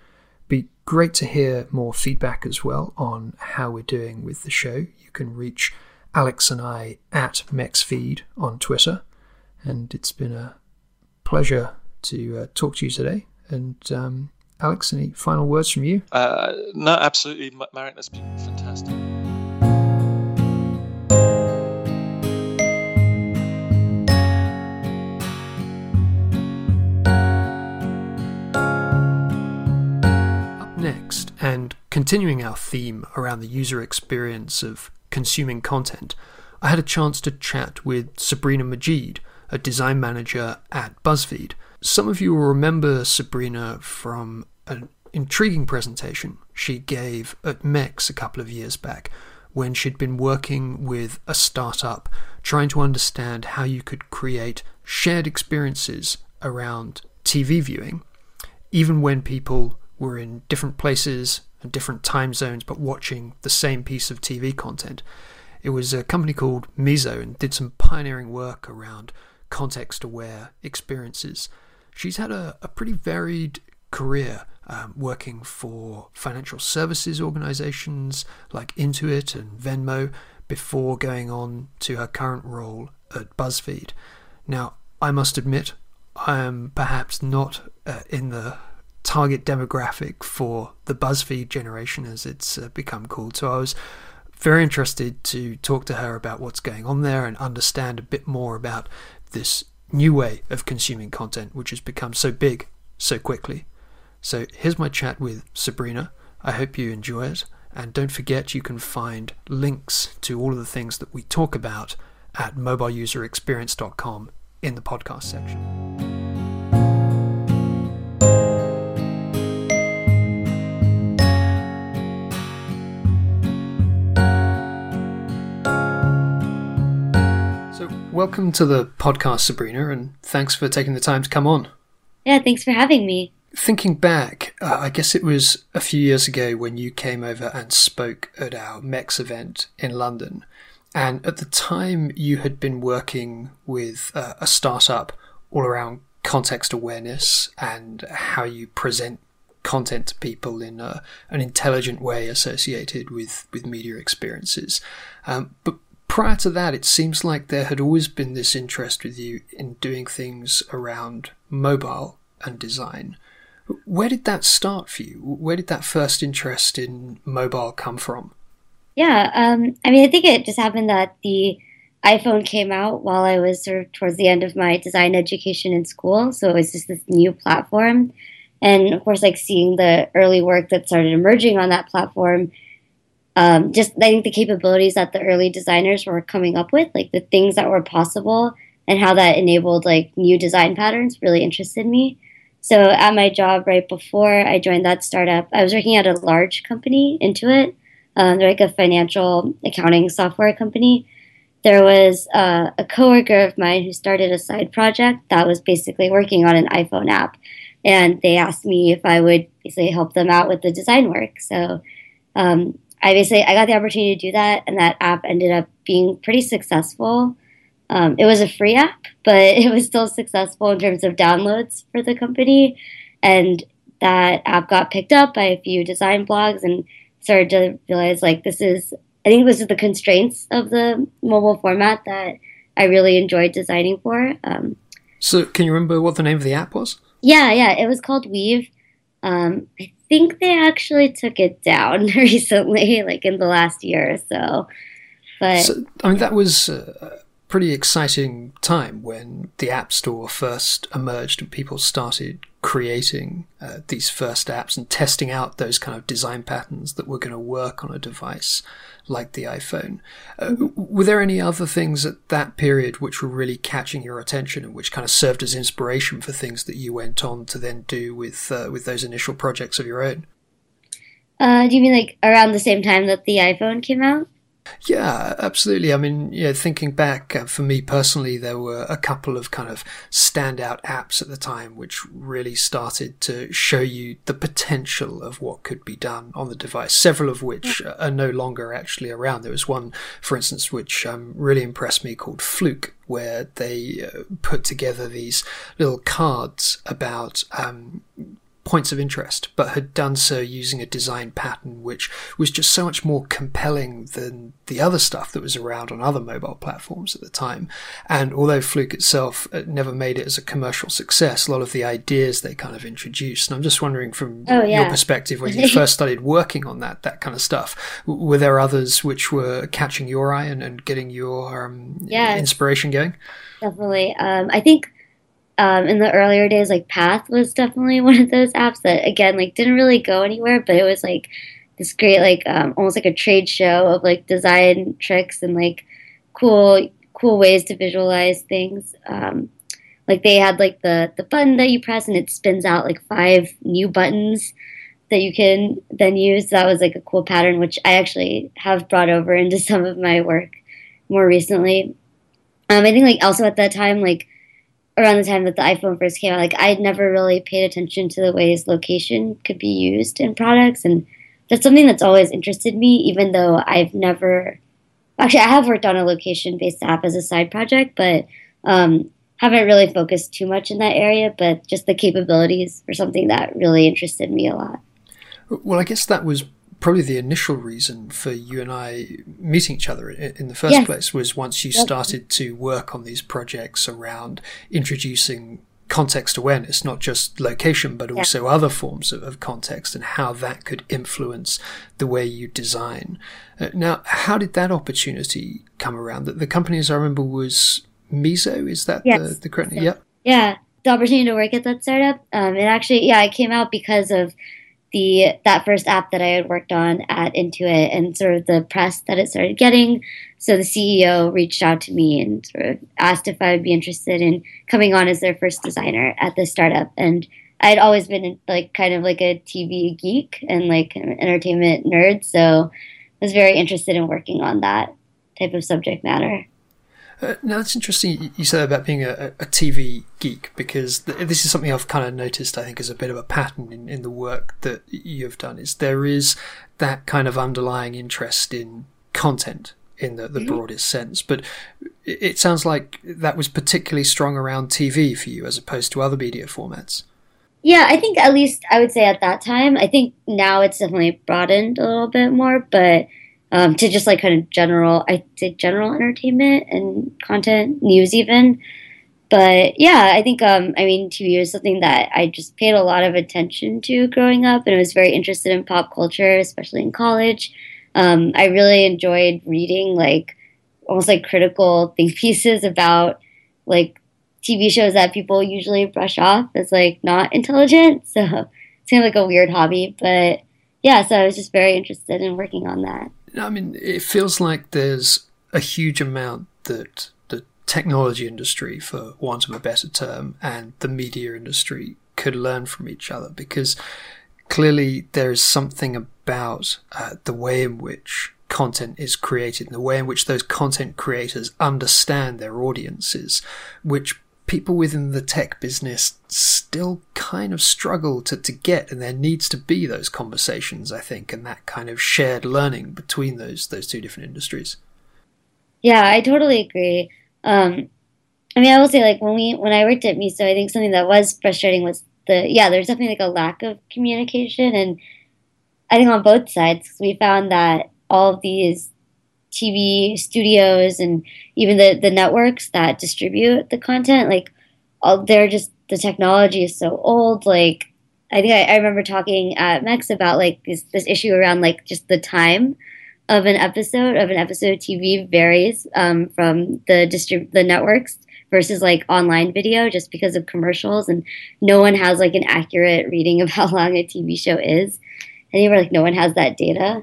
Be great to hear more feedback as well on how we're doing with the show. You can reach Alex and I at MEXFeed on Twitter. And it's been a pleasure to uh, talk to you today. And um, Alex, any final words from you? Uh, no, absolutely. Marek, that's been fantastic. Continuing our theme around the user experience of consuming content, I had a chance to chat with Sabrina Majid, a design manager at BuzzFeed. Some of you will remember Sabrina from an intriguing presentation she gave at MEX a couple of years back when she'd been working with a startup trying to understand how you could create shared experiences around TV viewing, even when people were in different places and different time zones, but watching the same piece of TV content. It was a company called Miso and did some pioneering work around context aware experiences. She's had a, a pretty varied career um, working for financial services organizations like Intuit and Venmo before going on to her current role at BuzzFeed. Now, I must admit, I am perhaps not uh, in the target demographic for the BuzzFeed generation, as it's uh, become called. So I was very interested to talk to her about what's going on there and understand a bit more about this new way of consuming content, which has become so big so quickly. So here's my chat with Sabrina. I hope you enjoy it. And don't forget, you can find links to all of the things that we talk about at mobileuserexperience.com in the podcast section. Welcome to the podcast, Sabrina, and thanks for taking the time to come on. Yeah, thanks for having me. Thinking back, uh, I guess it was a few years ago when you came over and spoke at our MEX event in London. And at the time, you had been working with uh, a startup all around context awareness and how you present content to people in a, an intelligent way associated with, with media experiences. Um, but prior to that, it seems like there had always been this interest with you in doing things around mobile and design. Where did that start for you? Where did that first interest in mobile come from? Yeah, um, I mean, I think it just happened that the iPhone came out while I was sort of towards the end of my design education in school. So it was just this new platform. And of course, like seeing the early work that started emerging on that platform um, just I think the capabilities that the early designers were coming up with, like the things that were possible and how that enabled like new design patterns, really interested me. So at my job right before I joined that startup, I was working at a large company, Intuit, Um, they're like a financial accounting software company. There was uh, a coworker of mine who started a side project that was basically working on an iPhone app, and they asked me if I would basically help them out with the design work. So um, I basically I got the opportunity to do that, and that app ended up being pretty successful. Um, it was a free app, [LAUGHS] but it was still successful in terms of downloads for the company, and that app got picked up by a few design blogs and started to realize like this is I think this is the constraints of the mobile format that I really enjoyed designing for. Um, so, can you remember what the name of the app was? Yeah, yeah, it was called Weave. Um, I think they actually took it down [LAUGHS] recently, like in the last year or so. But so, I mean, that was a pretty exciting time when the App Store first emerged and people started creating uh, these first apps and testing out those kind of design patterns that were going to work on a device like the iPhone. Uh, were there any other things at that period which were really catching your attention and which kind of served as inspiration for things that you went on to then do with uh, with those initial projects of your own? Uh, do you mean like around the same time that the iPhone came out? Yeah, absolutely. I mean, you know, thinking back uh, for me personally, there were a couple of kind of standout apps at the time which really started to show you the potential of what could be done on the device. Several of which are no longer actually around. There was one, for instance, which um, really impressed me called Flook, where they uh, put together these little cards about um, points of interest, but had done so using a design pattern which was just so much more compelling than the other stuff that was around on other mobile platforms at the time. And although Flook itself uh, never made it as a commercial success, a lot of the ideas they kind of introduced. And I'm just wondering from oh, yeah. your perspective, when you [LAUGHS] first started working on that, that kind of stuff, were there others which were catching your eye and, and getting your um, yeah, inspiration going? Definitely. Um, I think um, in the earlier days, like Path was definitely [LAUGHS] one of those apps that again like didn't really go anywhere, but it was like this great like um, almost like a trade show of like design tricks and like cool cool ways to visualize things. Um, like they had like the the button that you press and it spins out like five new buttons that you can then use. That was like a cool pattern, which I actually have brought over [LAUGHS] into some of my work more recently. Um, I think like also at that time like around the time that the iPhone first came out, like I'd never really paid attention to the ways location could be used in products, and that's something that's always interested me. Even though I've never, actually, I have worked on a location-based app as a side project, but um, haven't really focused too much in that area. But just the capabilities were something that really interested me a lot. Well, I guess that was probably the initial reason for you and I meeting each other in, the first yes. place was once you started to work on these projects around introducing context awareness, not just location, but also yeah. other forms of, of, context and how that could influence the way you design. Uh, now, how did that opportunity come around? The, the company, as I remember, was Miso. Is that yes. the, the correct? Yeah. Yeah. The opportunity to work at that startup. Um, it actually, yeah, it came out because of the that first app that I had worked on at Intuit and sort of the press that it started getting. So the CEO reached out to me and sort of asked if I would be interested in coming on as their first designer at the startup. And I had always been like kind of like a TV geek and like an entertainment nerd, so I was very interested in working on that type of subject matter. Uh, now that's interesting you said about being a, a TV geek because th- this is something I've kind of noticed. I think as a bit of a pattern in, in the work that you've done is there is that kind of underlying interest in content in the, the mm-hmm. broadest sense. But it sounds like that was particularly strong around TV for you as opposed to other media formats. Yeah, I think at least I would say at that time. I think now it's definitely broadened a little bit more, but um, to just like kind of general, I did general entertainment and content, news even. But yeah, I think, um, I mean, TV was something that I just paid a lot of attention to growing up and I was very interested in pop culture, especially in college. Um, I really enjoyed reading like almost like critical [LAUGHS] think pieces about like TV shows that people usually brush off as like not intelligent. So [LAUGHS] it's kind of like a weird hobby, but yeah, so I was just very interested in working on that. I mean, it feels like there's a huge amount that the technology industry, for want of a better term, and the media industry could learn from each other because clearly there is something about uh, the way in which content is created and the way in which those content creators understand their audiences, which people within the tech business still kind of struggle to, to get and there needs to be those conversations i think and that kind of shared learning between those those two different industries. Yeah i totally agree. Um, i mean i will say like when we when i worked at miso i think something that was frustrating was the yeah there's definitely like a lack of communication and i think on both sides we found that all of these TV studios and even the, the networks that distribute the content, like all, they're just the technology is so old. Like I think I, I remember talking at Mex about like this this issue around like just the time of an episode of an episode of TV varies um, from the distrib- the networks versus like online video just because of commercials and no one has like an accurate reading of [LAUGHS] how long a TV show is. And even like no one has that data.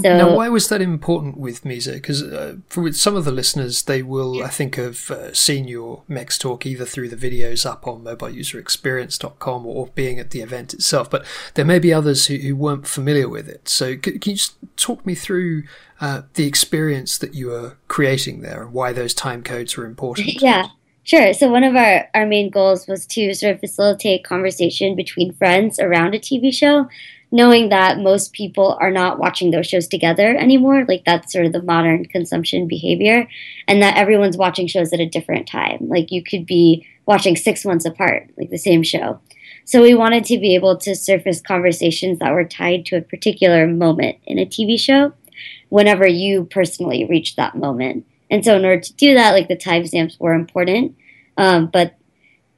So now, why was that important with Miso? Because uh, for some of the listeners, they will, I think, have uh, seen your Mex talk either through the videos up on mobileuserexperience.com or being at the event itself. But there may be others who, who weren't familiar with it. So can, can you just talk me through uh, the experience that you were creating there and why those time codes were important? [LAUGHS] Yeah. Sure. So one of our, our main goals was to sort of facilitate conversation between friends around a TV show knowing that most people are not watching those shows together anymore. Like that's sort of the modern consumption behavior, and that everyone's watching shows at a different time. Like you could be watching six months apart, like the same show. So we wanted to be able to surface conversations that were tied to a particular moment in a TV show whenever you personally reached that moment. And so in order to do that, like the timestamps were important. Um, but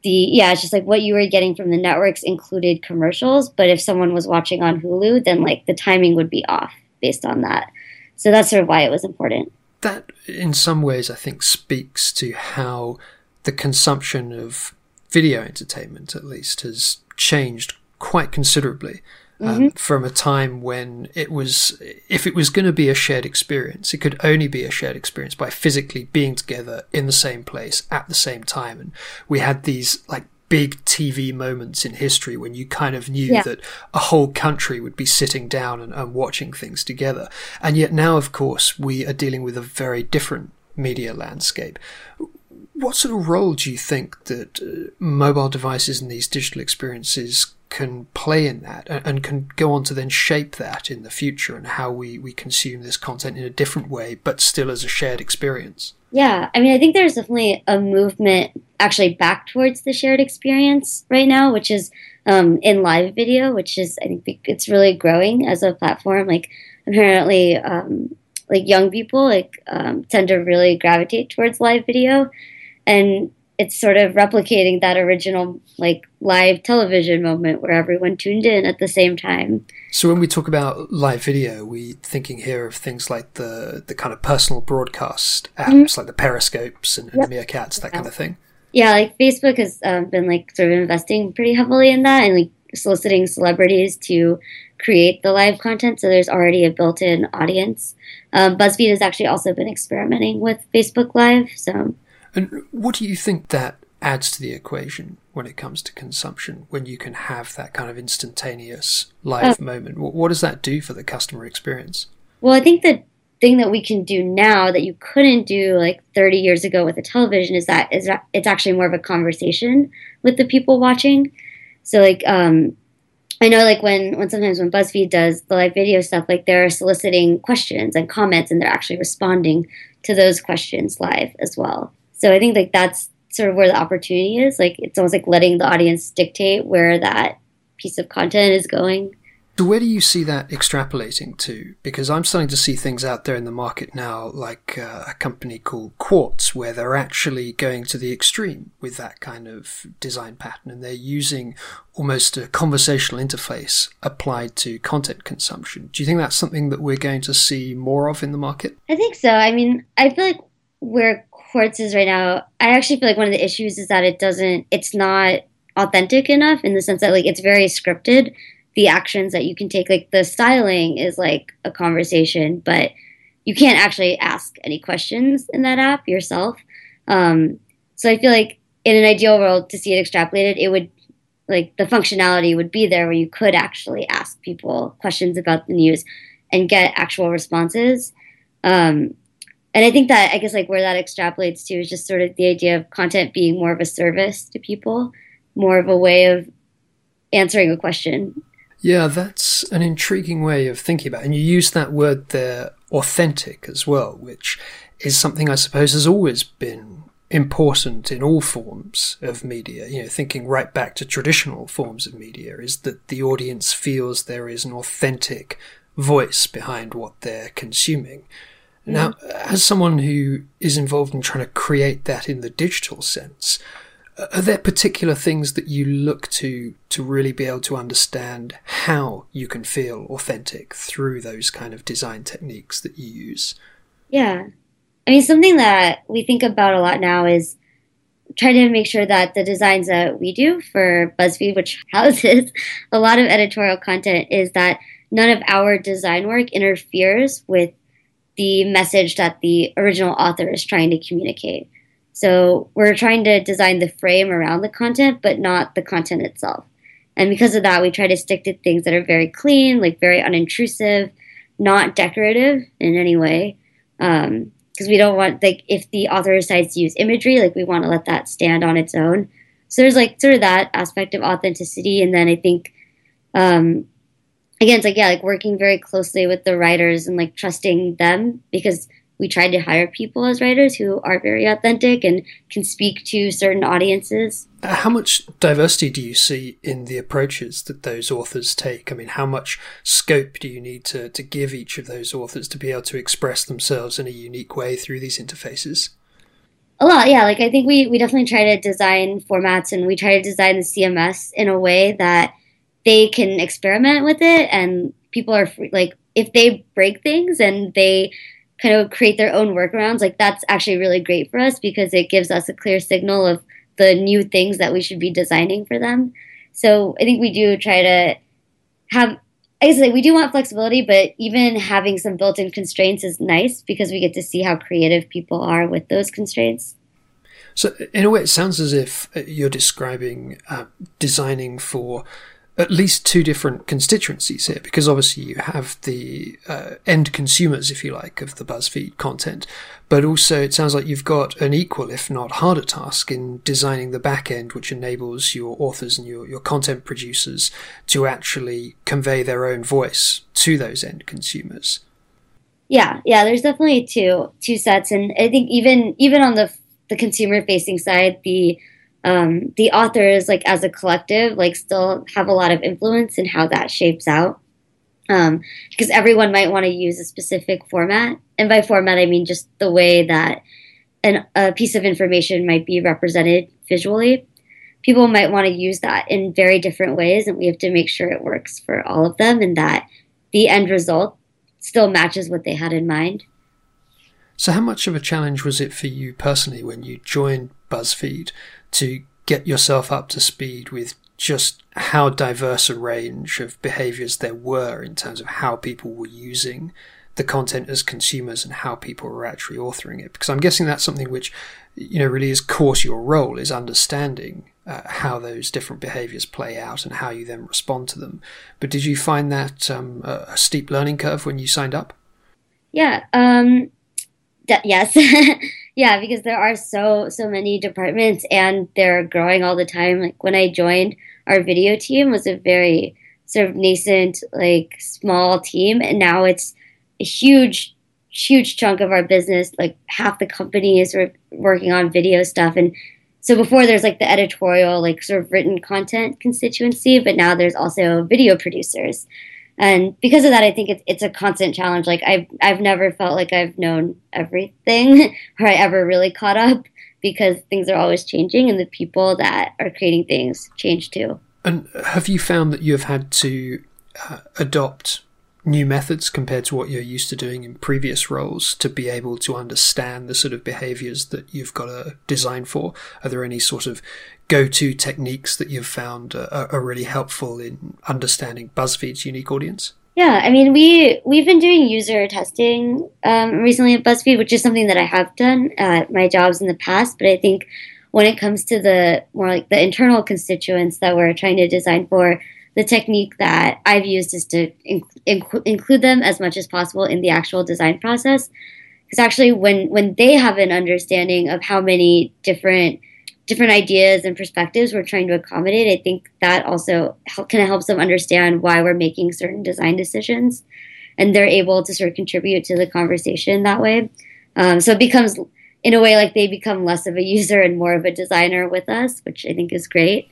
the yeah, it's just like what you were getting from the networks included commercials, but if someone was watching on Hulu, then like the timing would be off based on that. So that's sort of why it was important. That in some ways I think speaks to how the consumption of video entertainment at least has changed quite considerably um, mm-hmm. from a time when it was, if it was going to be a shared experience, it could only be a shared experience by physically being together in the same place at the same time. And we had these like big TV moments in history when you kind of knew yeah. that a whole country would be sitting down and, and watching things together. And yet now, of course, we are dealing with a very different media landscape. What sort of role do you think that uh, mobile devices and these digital experiences can play in that and, can go on to then shape that in the future and how we, we consume this content in a different way, but still as a shared experience. Yeah, I mean, I think there's definitely a movement actually back towards the shared experience right now, which is um, in live video, which is, I think it's really growing as a platform. Like, apparently, um, like young people like um, tend to really gravitate towards live video and it's sort of replicating that original like live television moment where everyone tuned in at the same time. So when we talk about live video, we thinking here of things like the the kind of personal broadcast apps, mm-hmm. like the Periscopes and, and yep. Meerkats, that yeah. kind of thing. Yeah, like Facebook has um, been like sort of investing pretty heavily in that and like soliciting celebrities to create the live content. So there's already a built-in audience. Um, BuzzFeed has actually also been experimenting with Facebook Live. So and what do you think that adds to the equation when it comes to consumption when you can have that kind of instantaneous live oh. moment? What does that do for the customer experience? Well, I think the thing that we can do now that you couldn't do like 30 years ago with a television is that is that it's actually more of a conversation with the people watching. So like um I know like when when sometimes when BuzzFeed does the live video stuff, like they're soliciting questions and comments and they're actually responding to those questions live as well. So I think like that's sort of where the opportunity is. Like it's almost like letting the audience dictate where that piece of content is going. So where do you see that extrapolating to? Because I'm starting to see things out there in the market now, like uh, a company called Quartz, where they're actually going to the extreme with that kind of design pattern, and they're using almost a conversational interface applied to content consumption. Do you think that's something that we're going to see more of in the market? I think so. I mean, I feel like where Quartz is right now, I actually feel like one of the issues is that it doesn't, it's not authentic enough in the sense that like it's very scripted. The actions that you can take, like the styling is like a conversation, but you can't actually ask any questions in that app yourself. Um, so I feel like in an ideal world, to see it extrapolated, it would like the functionality would be there where you could actually ask people questions about the news and get actual responses. Um, and I think that I guess like where that extrapolates to is just sort of the idea of content being more of a service to people, more of a way of answering a question. Yeah, that's an intriguing way of thinking about it. And you use that word there, authentic, as well, which is something I suppose has always been important in all forms of media. You know, thinking right back to traditional forms of media, is that the audience feels there is an authentic voice behind what they're consuming. Now, as someone who is involved in trying to create that in the digital sense, are there particular things that you look to to really be able to understand how you can feel authentic through those kind of design techniques that you use? Yeah. I mean, something that we think about a lot now is trying to make sure that the designs that we do for BuzzFeed, which [LAUGHS] houses a lot of editorial content, is that none of our design work interferes with the message that the original author is trying to communicate. So we're trying to design the frame around the content, but not the content itself. And because of that, we try to stick to things that are very clean, like very unintrusive, not decorative in any way. Because um, we don't want, like, if the author decides to use imagery, like, we want to let that stand on its own. So there's, like, sort of that aspect of authenticity. And then I think um, again, it's like yeah, like working very closely with the writers and like trusting them because we tried to hire people as writers who are very authentic and can speak to certain audiences. Uh, how much diversity do you see in the approaches that those authors take? I mean, how much scope do you need to, to give each of those authors to be able to express themselves in a unique way through these interfaces? A lot, yeah. Like I think we, we definitely try to design formats and we try to design the CMS in a way that they can experiment with it and people are free, like if they break things and they kind of create their own workarounds like that's actually really great for us because it gives us a clear signal of the new things that we should be designing for them so i think we do try to have I guess like we do want flexibility, but even having some built-in constraints is nice because we get to see how creative people are with those constraints. So, in a way, it sounds as if you're describing uh, designing for at least two different constituencies here, because obviously you have the uh, end consumers, if you like, of the BuzzFeed content, but also it sounds like you've got an equal, if not harder, task in designing the back end, which enables your authors and your, your content producers to actually convey their own voice to those end consumers. Yeah, yeah, there's definitely two two sets, and I think even even on the the consumer facing side, the um, the authors, like as a collective, like still have a lot of influence in how that shapes out. Um, because everyone might want to use a specific format, and by format I mean just the way that an, a piece of information might be represented visually. People might want to use that in very different ways, and we have to make sure it works for all of them, and that the end result still matches what they had in mind. So, how much of a challenge was it for you personally when you joined BuzzFeed to get yourself up to speed with just how diverse a range of behaviors there were in terms of how people were using the content as consumers and how people were actually authoring it. Because i'm guessing that's something which you know really is core to your role is understanding uh, how those different behaviors play out and how you then respond to them. But did you find that um, a steep learning curve when you signed up? Yeah um, yes [LAUGHS] Yeah, because there are so so many departments and they're growing all the time. Like when I joined, our video team was a very sort of nascent, like small team, and now it's a huge, huge chunk of our business. Like half the company is sort of working on video stuff, and so before there's like the editorial, like sort of written content constituency, but now there's also video producers and because of that, I think it's it's a constant challenge. Like I've I've never felt like I've known everything [LAUGHS] or I ever really caught up because things are always changing and the people that are creating things change too. And have you found that you have had to uh, adopt new methods compared to what you're used to doing in previous roles to be able to understand the sort of behaviors that you've got to design for? Are there any sort of go-to techniques that you've found are, are really helpful in understanding BuzzFeed's unique audience? Yeah, I mean, we we've been doing user testing um, recently at BuzzFeed, which is something that I have done at my jobs in the past. But I think when it comes to the more like the internal constituents that we're trying to design for, the technique that I've used is to inc- include them as much as possible in the actual design process. Because actually, when when they have an understanding of how many different different ideas and perspectives we're trying to accommodate, I think that also help, kind of helps them understand why we're making certain design decisions, and they're able to sort of contribute to the conversation that way. Um, so it becomes, in a way, like they become less of a user and more of a designer with us, which I think is great.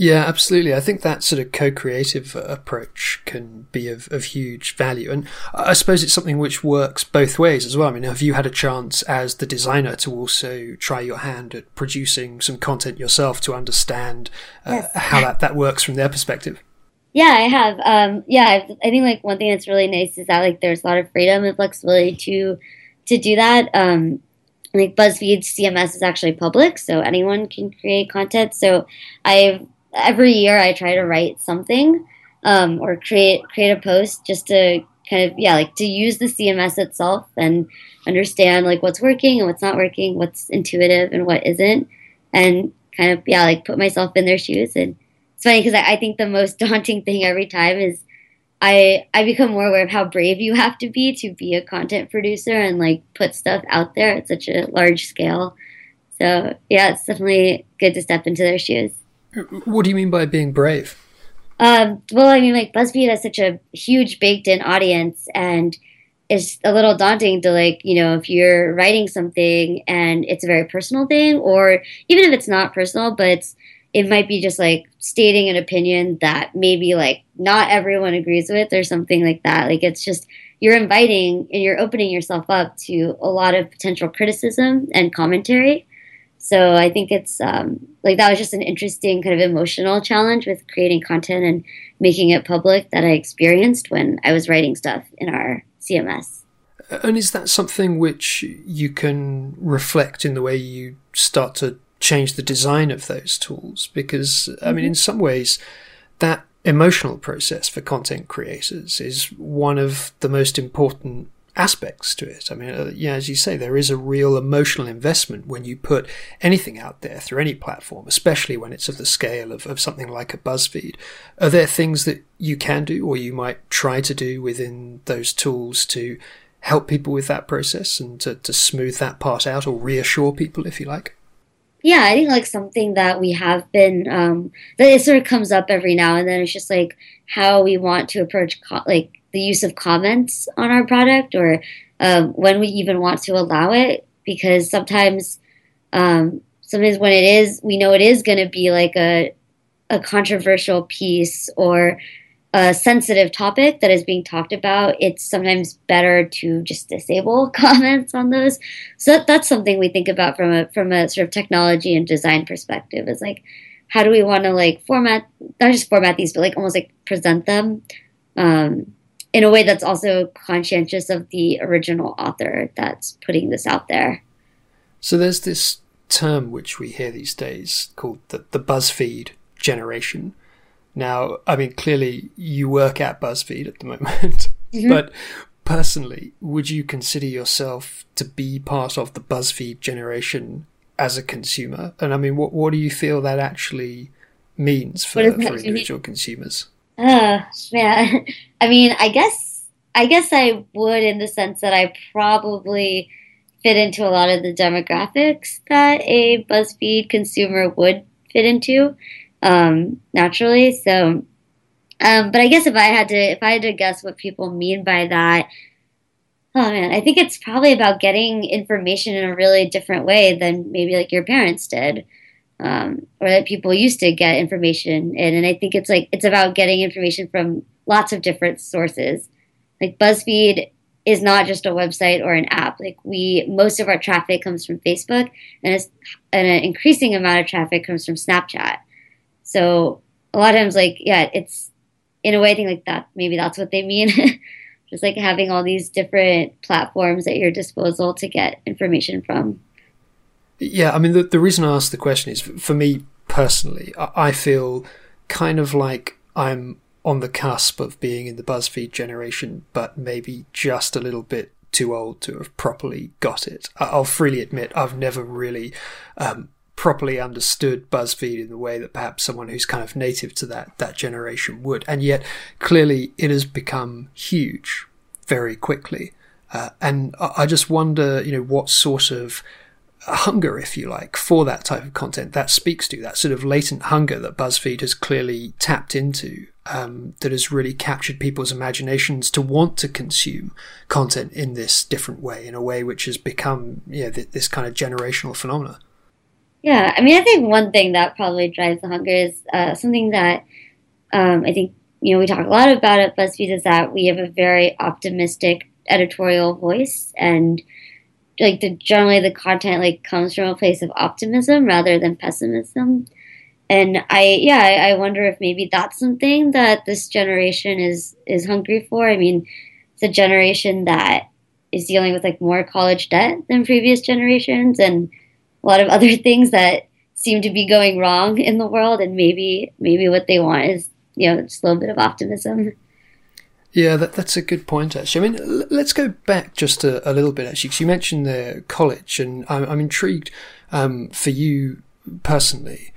Yeah, absolutely. I think that sort of co-creative approach can be of, of huge value. And I suppose it's something which works both ways as well. I mean, have you had a chance as the designer to also try your hand at producing some content yourself to understand uh, yes. how that, that works from their perspective? Yeah, I have. Um, yeah, I think like one thing that's really nice is that like there's a lot of freedom and flexibility to to do that. Um, like BuzzFeed CMS is actually public, so anyone can create content. So I've every year I try to write something um, or create create a post just to kind of yeah like to use the CMS itself and understand like what's working and what's not working, what's intuitive and what isn't, and kind of yeah like put myself in their shoes. And it's funny because I, I think the most [LAUGHS] daunting thing every time is I I become more aware of how brave you have to be to be a content producer and like put stuff out there at such a large scale. So yeah, it's definitely good to step into their shoes. What do you mean by being brave? Um, well, I mean, like BuzzFeed has such a huge baked-in audience, and it's a little daunting to like, you know, if you're writing something and it's a very personal thing, or even if it's not personal, but it's it might be just like stating an opinion that maybe like not everyone agrees with or something like that. Like it's just you're inviting and you're opening yourself up to a lot of potential criticism and commentary. So I think it's um, like that was just an interesting kind of emotional challenge with creating content and making it public that I experienced when I was writing stuff in our CMS. And is that something which you can reflect in the way you start to change the design of those tools? Because, I mean, in mm-hmm. some ways, that emotional process for content creators is one of the most important aspects to it. I mean, uh, yeah, as you say, there is a real emotional investment when you put anything out there through any platform, especially when it's of the scale of, of something like a BuzzFeed. Are there things that you can do or you might try to do within those tools to help people with that process and to, to smooth that part out or reassure people, if you like? Yeah, I think like something that we have been um, that it sort of comes up every now and then. It's just like how we want to approach co- like the use of comments on our product or um, when we even want to allow it because sometimes um, sometimes when it is we know it is going to be like a a controversial piece or a sensitive topic that is being talked about it's sometimes better to just disable [LAUGHS] comments on those. So that, that's something we think about from a from a sort of technology and design perspective is like how do we want to like format not just format these but like almost like present them? Um, in a way that's also conscientious of the original author that's putting this out there. So there's this term which we hear these days called the, the BuzzFeed generation. Now, I mean, clearly you work at BuzzFeed at the moment, [LAUGHS] mm-hmm. but personally, would you consider yourself to be part of the BuzzFeed generation as a consumer? And I mean, what what do you feel that actually means for, for individual consumers? Uh, man. [LAUGHS] I mean, I guess I guess I would in the sense that I probably fit into a lot of the demographics that a BuzzFeed consumer would fit into um, naturally. So, um, but I guess if I had to if I had to guess what people mean by that, oh man, I think it's probably about getting information in a really different way than maybe like your parents did um, or that people used to get information in. And I think it's like it's about getting information from lots of different sources. Like BuzzFeed is not just a website or an app. Like we, most of our traffic comes from Facebook, and, and an increasing amount of traffic comes from Snapchat. So a lot of times, like yeah, it's in a way I think like that. Maybe that's what they mean. [LAUGHS] just like having all these different platforms at your disposal to get information from. Yeah, I mean, the, the reason I asked the question is for me personally, I feel kind of like I'm on the cusp of being in the BuzzFeed generation, but maybe just a little bit too old to have properly got it. I'll freely admit I've never really um, properly understood BuzzFeed in the way that perhaps someone who's kind of native to that that generation would, and yet clearly it has become huge very quickly. Uh, and I just wonder, you know, what sort of hunger, if you like, for that type of content that speaks to that sort of latent hunger that BuzzFeed has clearly tapped into, um, that has really captured people's imaginations to want to consume content in this different way, in a way which has become, you know, th- this kind of generational phenomena. Yeah, I mean, I think one thing that probably drives the hunger is uh, something that um, I think you know we talk a lot about at BuzzFeed is that we have a very optimistic editorial voice and like the generally the content like comes from a place of optimism rather than pessimism. And i yeah I, I, wonder if maybe that's something that this generation is is hungry for. I mean it's a generation that is dealing with like more college debt than previous generations and a lot of [LAUGHS] other things that seem to be going wrong in the world. And maybe maybe what they want is you know just a little bit of optimism yeah, that, that's a good point, actually. I mean, let's go back just a, a little bit, actually, because you mentioned the college, and I'm, I'm intrigued um, for you personally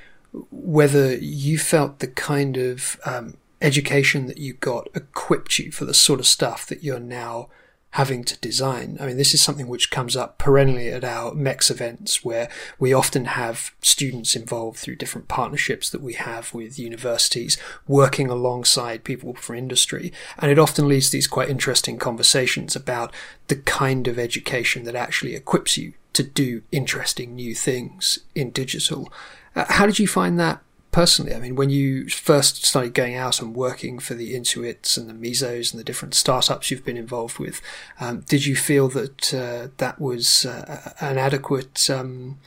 whether you felt the kind of um, education that you got equipped you for the sort of stuff that you're now having to design. I mean, this is something which comes up perennially at our MEX events where we often have students involved through different partnerships that we have with universities working alongside people from industry. And it often leads to these quite interesting conversations about the kind of education that actually equips you to do interesting new things in digital. Uh, how did you find that personally? I mean, when you first started going out and working for the Intuits and the Misos and the different startups you've been involved with, um, did you feel that uh, that was uh, an adequate um,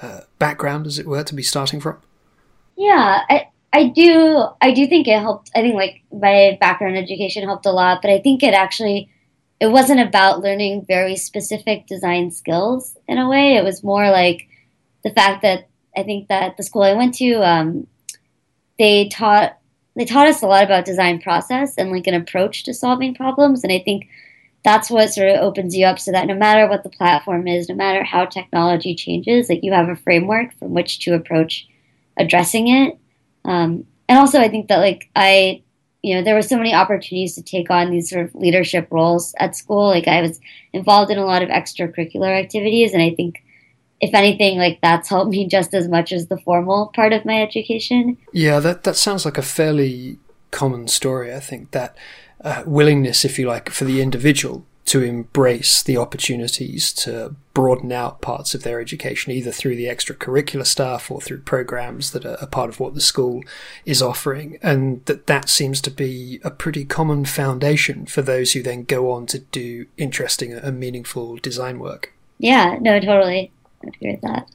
uh, background, as it were, to be starting from? Yeah, I, I do. I do think it helped. I think like my background education helped a lot, but I think it actually it wasn't about learning very specific design skills in a way. It was more like the fact that I think that the school I went to, um, they taught they taught us a lot about design process and like an approach to solving problems, and I think that's what sort of opens you up so that no matter what the platform is, no matter how technology changes, like you have a framework from which to approach addressing it. Um, and also, I think that like I, you know, there were so many opportunities to take on these sort of leadership roles at school. Like I was involved in a lot of extracurricular activities, and I think if anything, like that's helped me just as much as the formal part of my education. Yeah, that that sounds like a fairly common story. I think that uh, willingness, if you like, for the individual to embrace the opportunities to broaden out parts of their education, either through the extracurricular stuff or through programs that are a part of what the school is offering. And that that seems to be a pretty common foundation for those who then go on to do interesting and meaningful design work. Yeah, no, totally. Agree with that.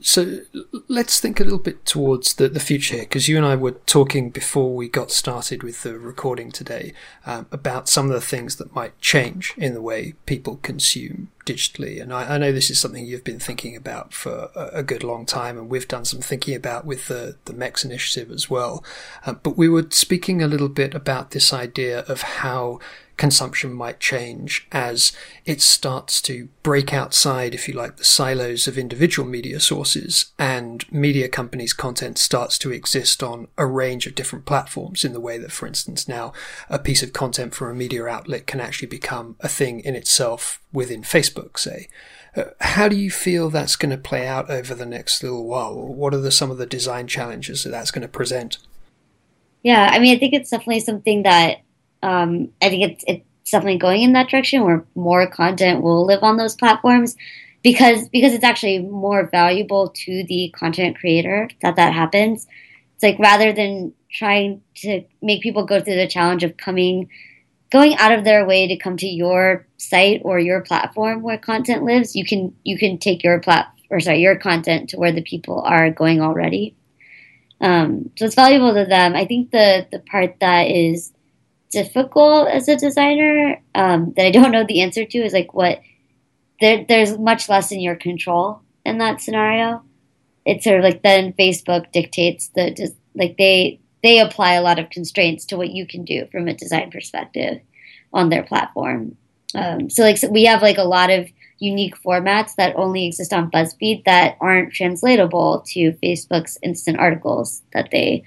So let's think a little bit towards the, the future here, because you and I were talking before we got started with the recording today um, about some of the things that might change in the way people consume digitally. And I, I, know this is something you've been thinking about for a, a, good long time, and we've done some thinking about with the, the MEX initiative as well. Uh, but we were speaking a little bit about this idea of how consumption might change as it starts to break outside, if you like, the silos of individual media sources and media companies' content starts to exist on a range of different platforms in the way that, for instance, now a piece of content from a media outlet can actually become a thing in itself within Facebook, say. Uh, how do you feel that's going to play out over the next little while? What are the, some of the design challenges that that's going to present? Yeah, I mean, I think it's definitely something that um, I think it's, it's definitely going in that direction where more content will live on those platforms because because it's actually more valuable to the content creator that that happens. It's like rather than trying to make people go through the challenge of coming going out of their way to come to your site or your platform where content lives, you can you can take your plat or sorry your content to where the people are going already. Um, so it's valuable to them. I think the the part that is difficult as a designer um, that I don't know the answer to is like what there, there's much less in your control in that scenario. It's sort of like then Facebook dictates the like they they apply a lot of constraints to what you can do from a design perspective on their platform. Um, so like so we have like a lot of unique formats that only exist on BuzzFeed that aren't translatable to Facebook's instant articles that they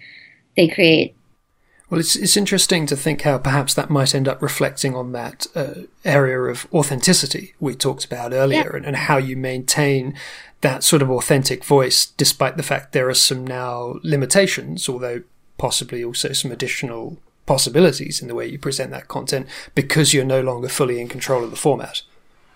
they create. Well, it's it's interesting to think how perhaps that might end up reflecting on that uh, area of authenticity we talked about earlier, yeah. and, and how you maintain that sort of authentic voice, despite the fact there are some now limitations, although possibly also some additional possibilities in the way you present that content because you're no longer fully in control of the format.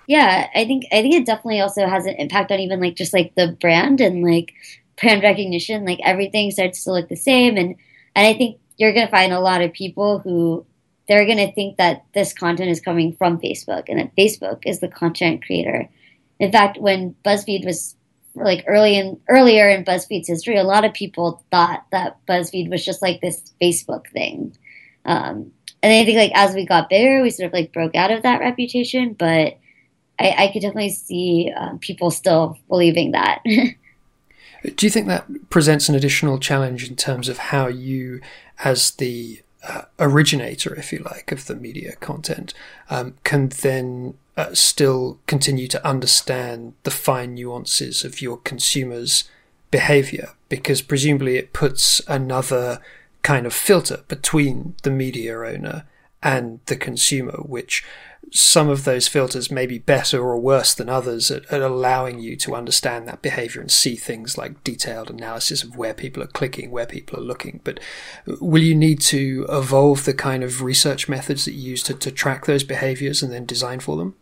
Yeah, I think I think it definitely also has an impact on even like just like the brand and like brand recognition. Like everything starts to look the same, and and I think you're gonna find a lot of people who they're gonna think that this content is coming from Facebook and that Facebook is the content creator. In fact, when BuzzFeed was like early in earlier in BuzzFeed's history, a lot of people thought that BuzzFeed was just like this Facebook thing. Um, and I think like as we got bigger, we sort of like broke out of that reputation. But I, I could definitely see um, people still believing that. [LAUGHS] Do you think that presents an additional challenge in terms of how you, as the uh, originator, if you like, of the media content, um, can then uh, still continue to understand the fine nuances of your consumers' behavior? Because presumably it puts another kind of filter between the media owner and the consumer, which some of those filters may be better or worse than others at, at, allowing you to understand that behavior and see things like detailed analysis of where people are clicking, where people are looking. But will you need to evolve the kind of research methods that you use to, to track those behaviors and then design for them?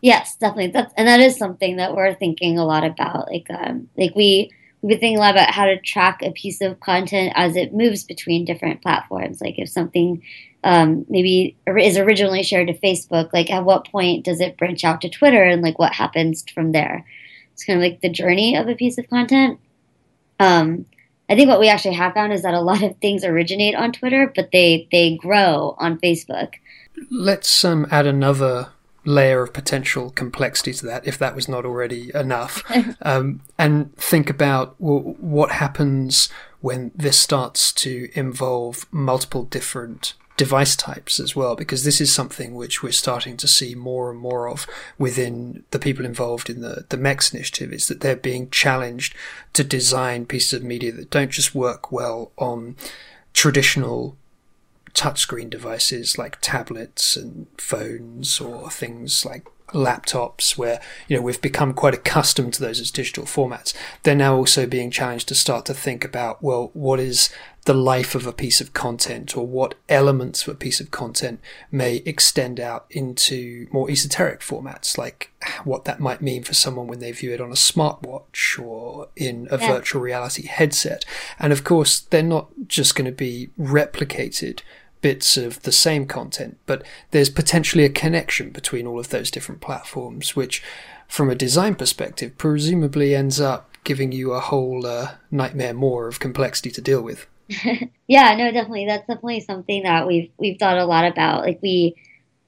Yes, definitely. That's and that is something that we're thinking a lot about. Like, um, like we we've been thinking a lot about how to track a piece of content as it moves between different platforms. Like, if something um, maybe is originally shared to Facebook, like at what point does it branch out to Twitter and like what happens from there? It's kind of like the journey of a piece of content. Um, I think what we actually have found is that a lot of things originate on Twitter, but they they grow on Facebook. Let's um, add another layer of potential complexity to that, if that was not already enough, [LAUGHS] um, and think about well, what happens when this starts to involve multiple different device types as well, because this is something which we're starting to see more and more of within the people involved in the, the MEX initiative, is that they're being challenged to design pieces of media that don't just work well on traditional touchscreen devices like tablets and phones or things like laptops where you know we've become quite accustomed to those as digital formats they're now also being challenged to start to think about well what is the life of a piece of content or what elements of a piece of content may extend out into more esoteric formats, like what that might mean for someone when they view it on a smartwatch or in a yeah. virtual reality headset. And of course, they're not just going to be replicated bits of the same content, but there's potentially a connection between all of those different platforms, which, from a design perspective, presumably ends up giving you a whole uh, nightmare more of complexity to deal with. [LAUGHS] yeah, no, definitely. That's definitely something that we've we've thought a lot about. Like we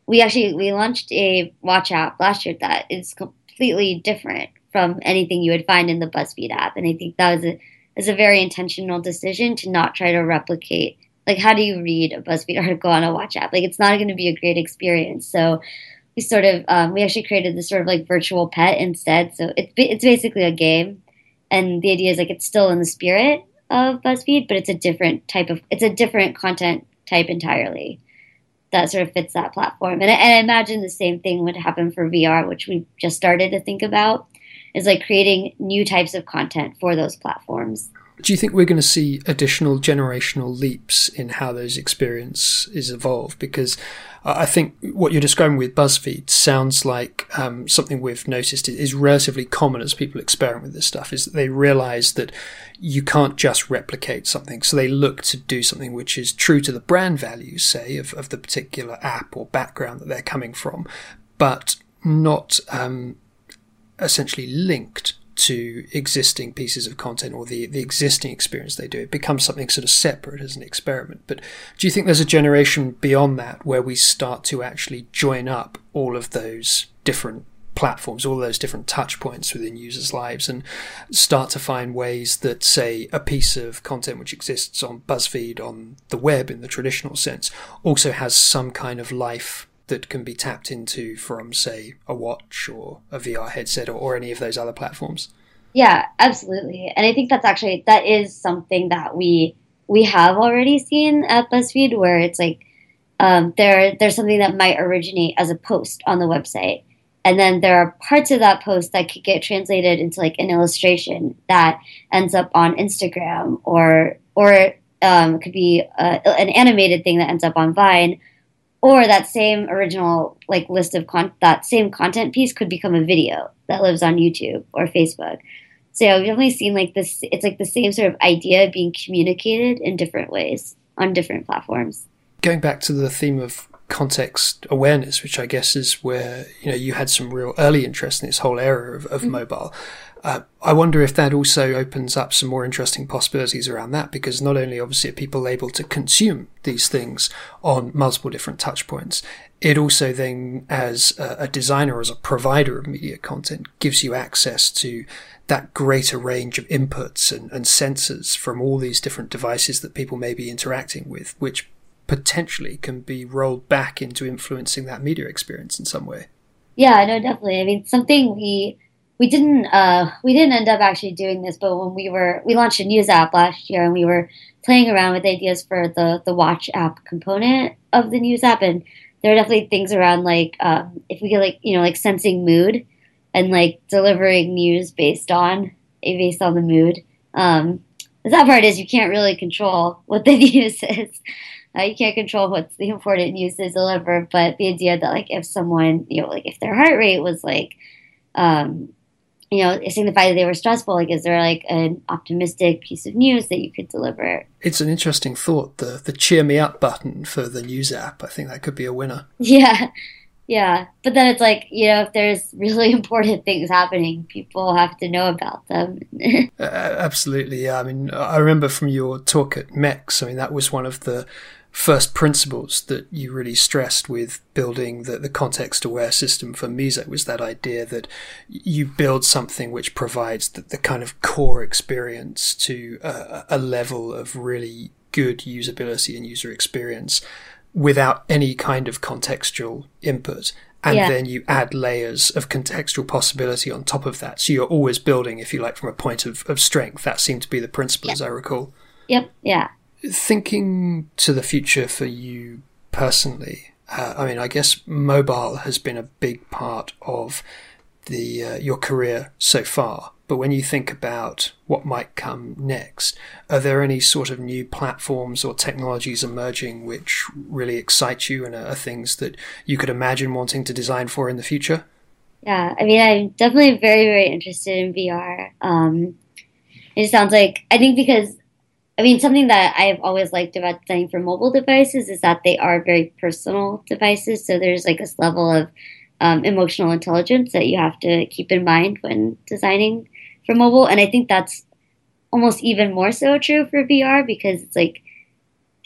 we actually we launched a watch app last year that is completely different from anything you would find in the BuzzFeed app, and I think that was a is a very intentional decision to not try to replicate. Like, how do you read a BuzzFeed article on a watch app? Like, it's not going to be a great experience. So we sort of um, we actually created this sort of like virtual pet instead. So it's it's basically a game, and the idea is like it's still in the spirit of BuzzFeed, but it's a different type of it's a different content type entirely that sort of fits that platform. And, and I imagine the same thing would happen for VR, which we just started to think about, is like creating new types of content for those platforms. Do you think we're going to see additional generational leaps in how those experiences evolve? Because I think what you're describing with BuzzFeed sounds like um, something we've noticed is relatively common as people experiment with this stuff. Is that they realize that you can't just replicate something, so they look to do something which is true to the brand values, say, of, of the particular app or background that they're coming from, but not um, essentially linked to existing pieces of content or the, the existing experience they do. It becomes something sort of separate as an experiment. But do you think there's a generation beyond that where we start to actually join up all of those different platforms, all those different touch points within users' lives and start to find ways that, say, a piece of content which exists on BuzzFeed on the web in the traditional sense also has some kind of life that can be tapped into from, say, a watch or a VR headset or, or any of those other platforms. Yeah, absolutely. And I think that's actually that is something that we we have already seen at BuzzFeed where it's like um, there there's something that might originate as a post on the website. And then there are parts of that post that could get translated into like an illustration that ends up on Instagram or or um, could be uh, an animated thing that ends up on Vine or that same original like list of con- that same content piece could become a video that lives on YouTube or Facebook. So yeah, we've definitely seen like this. It's like the same sort of idea being communicated in different ways on different platforms. Going back to the theme of context awareness, which I guess is where you know you had some real early interest in this whole era of, of mm-hmm. mobile. Uh, I wonder if that also opens up some more interesting possibilities around that, because not only obviously are people able to consume these things on multiple different touch points, it also then, as a, designer, as a provider of media content, gives you access to that greater range of inputs and, and sensors from all these different devices that people may be interacting with, which potentially can be rolled back into influencing that media experience in some way. Yeah, no, definitely. I mean, something we we didn't uh, we didn't end up actually doing this, but when we were we launched a news app last year and we were playing around with ideas for the the watch app component of the news app, and there are definitely things around like um, if we get like you know like sensing mood and like delivering news based on based on the mood. Um, the sad part is you can't really control what the [LAUGHS] news is. Uh, you can't control what the important news is delivered, but the idea that like if someone you know like if their heart rate was like um, you know, signify that they were stressful? Like, is there like an optimistic piece of news that you could deliver? It's an interesting thought. The the cheer me up button for the news app. I think that could be a winner. Yeah, yeah. But then it's like you know, if there's really [LAUGHS] important things happening, people have to know about them. [LAUGHS] uh, absolutely. Yeah. I mean, I remember from your talk at MEX. I mean, that was one of the first principles that you really stressed with building the, the context aware system for Miso was that idea that you build something which provides the, the kind of core experience to a, a level of really good usability and user experience without any kind of contextual input. And yeah. then you add layers of contextual possibility on top of that. So you're always building, if you like, from a point of, of strength. That seemed to be the principle, as I recall. Yep. Yeah thinking to the future for you personally, uh, I mean, I guess mobile has been a big part of the uh, your career so far. But when you think about what might come next, are there any sort of new platforms or technologies emerging which really excite you and are things that you could imagine wanting to design for in the future? Yeah, I mean, I'm definitely very, very interested in VR. Um, it sounds like I think because I mean, something that I've always liked about designing for mobile devices is that they are very personal devices. So there's like this level of um, emotional intelligence that you have to keep in mind when designing for mobile. And I think that's almost even more so true for VR because it's like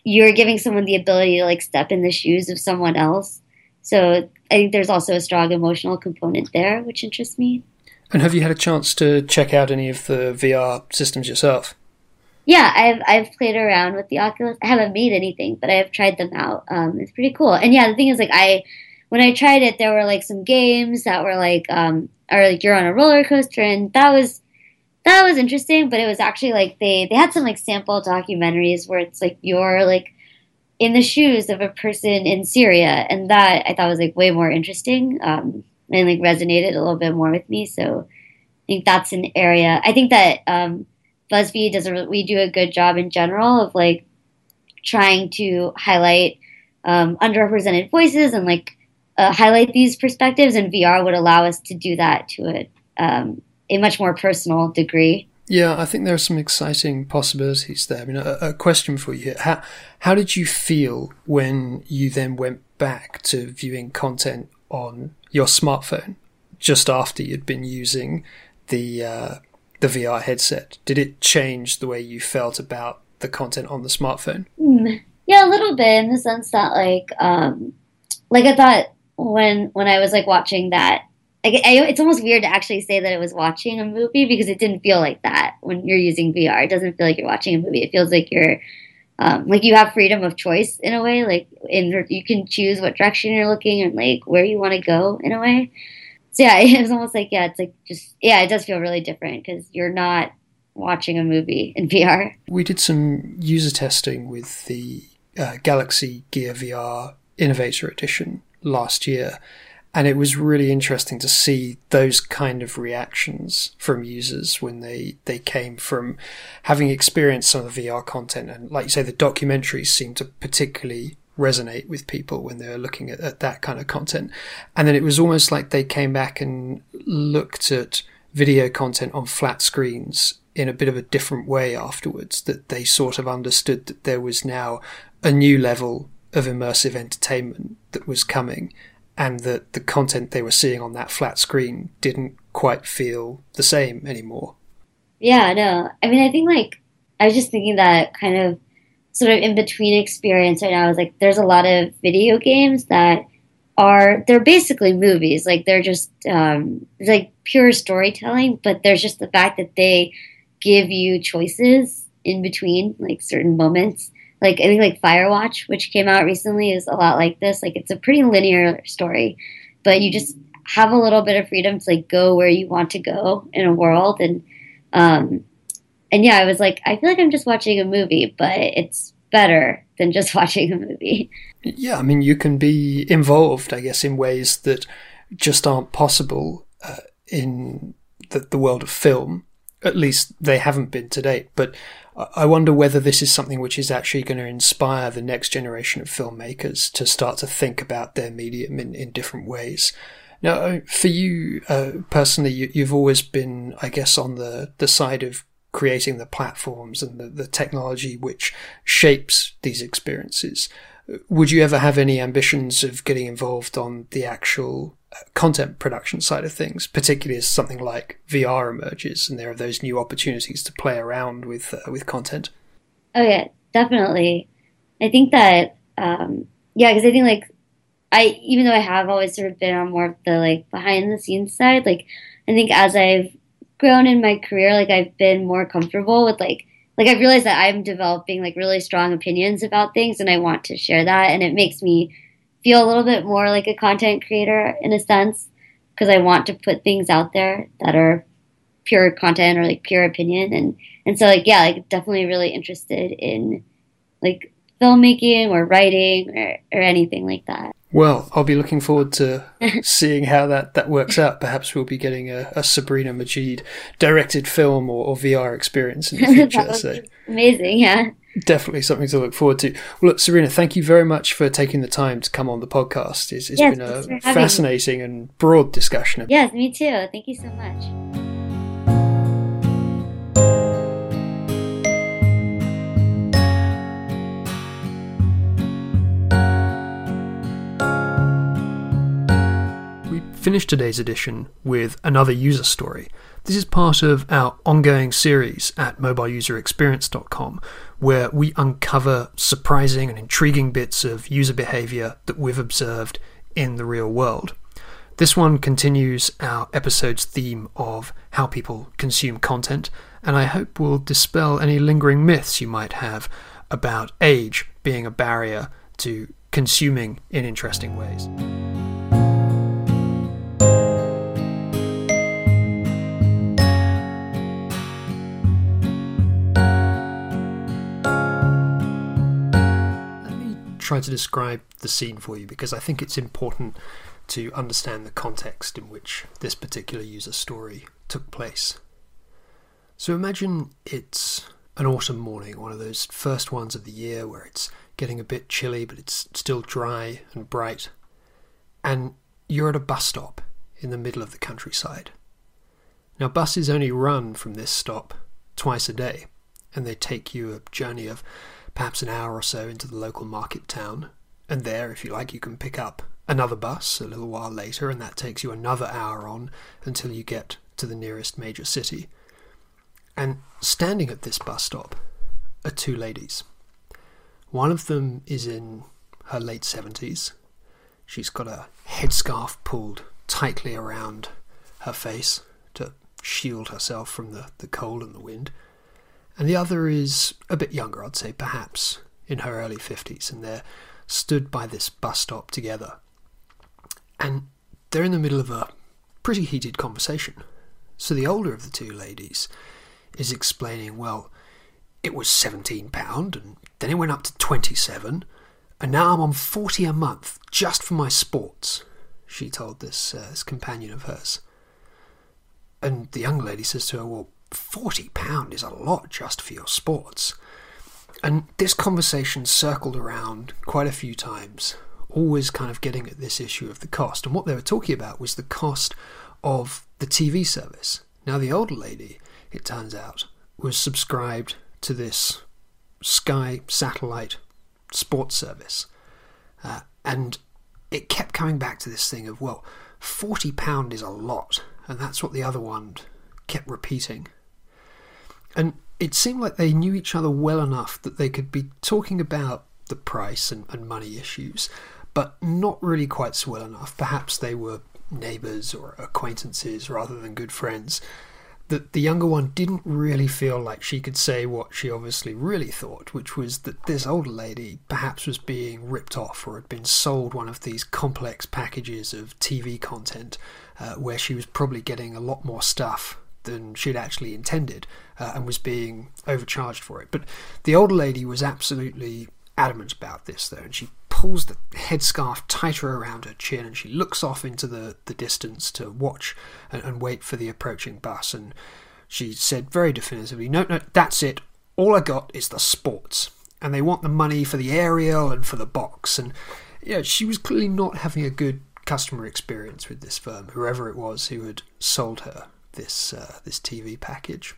you're giving someone the ability to like step in the shoes of someone else. So I think there's also a strong emotional component there, which interests me. And have you had a chance to check out any of the VR systems yourself? Yeah, I've I've played around with the Oculus. I haven't made anything, but I have tried them out. Um, it's pretty cool. And yeah, the thing is, like, I when I tried it, there were like some games that were like, um, or like you're on a roller coaster, and that was that was interesting. But it was actually like they they had some like sample documentaries where it's like you're like in the shoes of a person in Syria, and that I thought was like way more interesting um, and like resonated a little bit more with me. So I think that's an area. I think that. Um, BuzzFeed does a we do a good job in general of like trying to highlight um, underrepresented voices and like uh, highlight these perspectives, and VR would allow us to do that to a um, a much more personal degree. Yeah, I think there are some exciting possibilities there. I mean, a, a question for you: how how did you feel when you then went back to viewing content on your smartphone just after you'd been using the uh, the VR headset? Did it change the way you felt about the content on the smartphone? Mm, yeah, a little bit in the sense that like um like I thought when when I was like watching that like I, it's almost weird to actually say that it was watching a movie because it didn't feel like that when you're using VR. It doesn't feel like you're watching a movie. It feels like you're um, like you have freedom of choice in a way. Like in you can choose what direction you're looking and like where you want to go in a way. So [LAUGHS] yeah, [LAUGHS] it's almost like yeah, it's like just yeah, it does feel really different because you're not watching a movie in [LAUGHS] VR. We did some user testing with the uh, Galaxy Gear VR Innovator Edition last year, and it was really interesting to see those kind of reactions from users when they they came from having experienced some of the VR content and like you say the documentaries seem to particularly resonate with people when they're looking at, at that kind of content and then it was almost like they came back and looked at video content on flat screens in a bit of a different way afterwards that they sort of understood that there was now a new level of immersive entertainment that was coming and that the content they were seeing on that flat screen didn't quite feel the same anymore. Yeah, no. I mean, I think like I was just thinking that kind of sort of in between experience right now is like there's a lot of video games that are they're basically movies. Like they're just um, like pure storytelling, but there's just the fact that they give you choices in between like certain moments like I think like Firewatch, which came out recently, is a lot like this. Like it's a pretty linear story, but you just have a little bit of freedom to like go where you want to go in a world and um and yeah, I was like, I feel like I'm just watching a movie, but it's better than just [LAUGHS] watching a movie. Yeah, I mean, you can be involved, I guess, in ways that just aren't possible uh, in the, the world of film. At least they haven't been to date. But I wonder whether this is something which is actually going to inspire the next generation of filmmakers to start to think about their medium in, in different ways. Now, uh, for you uh, personally, you, have always been, I guess, on the, the side of creating the platforms and the, the technology which shapes these experiences. Would you ever have any ambitions of getting involved on the actual content production side of things, particularly as something like VR emerges and there are those new opportunities to play around with uh, with content. Oh yeah, definitely. I think that um, yeah, because I think like I even though I have always sort of been on more of the like behind the scenes side, like I think as I've grown in my career, like I've been more comfortable with like like I've realized that I'm developing like really strong opinions about things and I want to share that and it makes me feel a little bit more like a content creator in a sense because I want to put things out there that are pure content or like pure opinion and and so like yeah like definitely really interested in like filmmaking or writing or, or anything like that well i'll be looking forward to [LAUGHS] seeing how that that works out perhaps we'll be getting a, a sabrina majid directed film or, or vr experience in the [LAUGHS] future so amazing yeah definitely something to look forward to. Well, look, Sabrina, thank you very much for taking the time to come on the podcast. it's, it's yes, been a fascinating me. and broad discussion. Yes, me too. Thank you so much. We finished today's edition with another user story. This is part of our ongoing series at mobileuserexperience.com, where we uncover surprising and intriguing bits of user behavior that we've observed in the real world. This one continues our episode's theme of how people consume content, and I hope will dispel any lingering myths you might have about age being a barrier to consuming in interesting ways. Try to describe the scene for you because I think it's important to understand the context in which this particular user story took place. So imagine it's an autumn morning, one of those first ones of the year where it's getting a bit chilly but it's still dry and bright, and you're at a bus stop in the middle of the countryside. Now, buses only run from this stop twice a day, and they take you a journey of perhaps an hour or so into the local market town, and there, if you like, you can pick up another bus a little while later, and that takes you another hour on until you get to the nearest major city. And standing at this bus stop are two ladies. One of them is in her late 70s. She's got a headscarf pulled tightly around her face to shield herself from the, the cold and the wind and the other is a bit younger, I'd say, perhaps in her early 50s, and they're stood by this bus stop together. And they're in the middle of a pretty heated conversation. So the older of the two ladies is explaining, well, it was £17 and then it went up to 27 and now I'm on 40 a month just for my sports, she told this, uh, this companion of hers. And the young lady says to her, well, £40 is a lot just for your sports. And this conversation circled around quite a few times, always kind of getting at this issue of the cost. And what they were talking about was the cost of the TV service. Now, the older lady, it turns out, was subscribed to this Sky satellite sports service. Uh, and it kept coming back to this thing of, well, £40 is a lot. And that's what the other one kept repeating. And it seemed like they knew each other well enough that they could be talking about the price and, and money issues, but not really quite so well enough. Perhaps they were neighbours or acquaintances rather than good friends. That the younger one didn't really feel like she could say what she obviously really thought, which was that this older lady perhaps was being ripped off or had been sold one of these complex packages of TV content uh, where she was probably getting a lot more stuff than she'd actually intended uh, and was being overcharged for it. But the older lady was absolutely adamant about this, though, and she pulls the headscarf tighter around her chin and she looks off into the, the distance to watch and, and wait for the approaching bus. And she said very definitively, No, no, that's it. All I got is the sports. And they want the money for the aerial and for the box. And yeah, she was clearly not having a good customer experience with this firm, whoever it was who had sold her this uh, this TV package.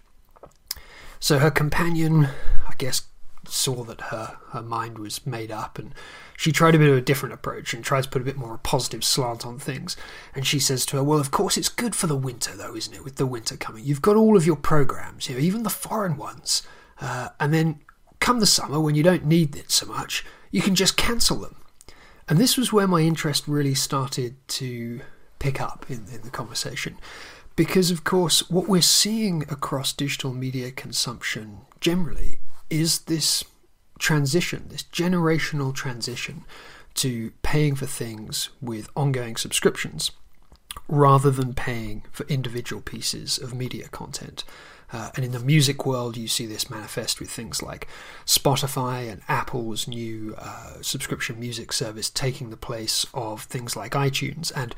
So her companion, I guess, saw that her her mind was made up, and she tried a bit of a different approach and tried to put a bit more a positive slant on things. And she says to her, "Well, of course it's good for the winter, though, isn't it? With the winter coming, you've got all of your programs, you know, even the foreign ones, uh, and then come the summer when you don't need it so much, you can just cancel them." And this was where my interest really started to pick up in, in the conversation because, of course, what we're seeing across digital media consumption generally is this transition, this generational transition to paying for things with ongoing subscriptions rather than paying for individual pieces of media content. Uh, and in the music world, you see this manifest with things like Spotify and Apple's new uh, subscription music service taking the place of things like iTunes. And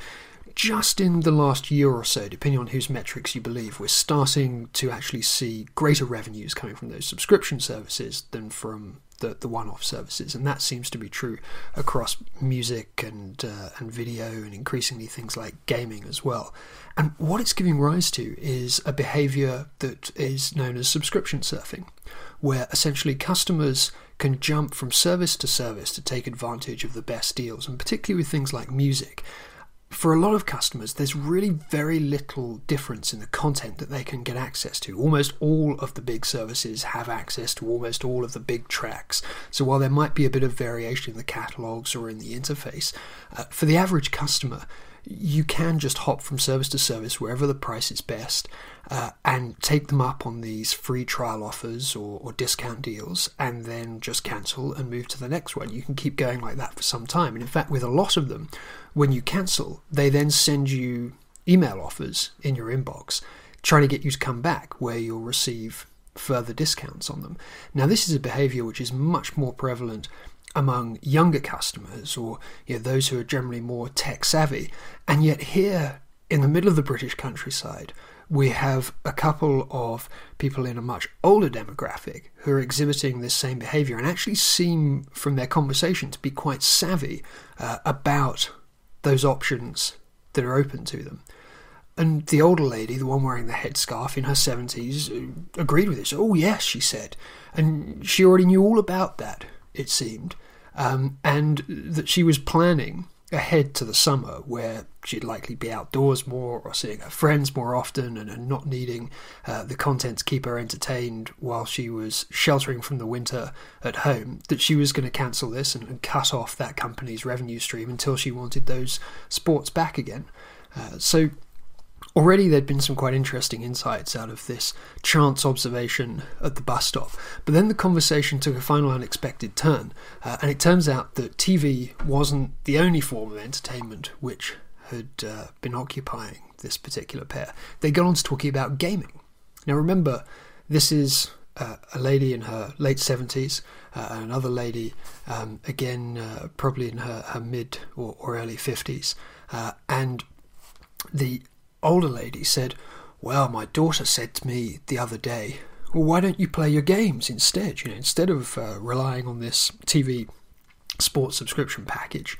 just in the last year or so, depending on whose metrics you believe, we're starting to actually see greater revenues coming from those subscription services than from the, the one-off services, and that seems to be true across music and uh, and video, and increasingly things like gaming as well. And what it's giving rise to is a behaviour that is known as subscription surfing, where essentially customers can jump from service to service to take advantage of the best deals, and particularly with things like music for a lot of customers, there's really very little difference in the content that they can get access to. Almost all of the big services have access to almost all of the big tracks. So while there might be a bit of variation in the catalogs or in the interface, uh, for the average customer, you can just hop from service to service wherever the price is best uh, and take them up on these free trial offers or, or, discount deals and then just cancel and move to the next one. You can keep going like that for some time. And in fact, with a lot of them, when you cancel, they then send you email offers in your inbox trying to get you to come back where you'll receive further discounts on them. Now, this is a behavior which is much more prevalent among younger customers or you know, those who are generally more tech savvy. And yet, here in the middle of the British countryside, we have a couple of people in a much older demographic who are exhibiting this same behavior and actually seem, from their conversation, to be quite savvy uh, about those options that are open to them. And the older lady, the one wearing the headscarf in her 70s, uh, agreed with this. Oh, yes, she said. And she already knew all about that it seemed, um, and that she was planning ahead to the summer where she'd likely be outdoors more or seeing her friends more often and, not needing uh, the content to keep her entertained while she was sheltering from the winter at home, that she was going to cancel this and, and, cut off that company's revenue stream until she wanted those sports back again. Uh, so Already, there'd been some quite interesting insights out of this chance observation at the bus stop, but then the conversation took a final unexpected turn, uh, and it turns out that TV wasn't the only form of entertainment which had uh, been occupying this particular pair. They got on to talking about gaming. Now, remember, this is uh, a lady in her late 70s, uh, and another lady, um, again, uh, probably in her, her mid or, or early 50s, uh, and the older lady said, Well, my daughter said to me the other day, Well, why don't you play your games instead? You know, instead of uh, relying on this TV sports subscription package.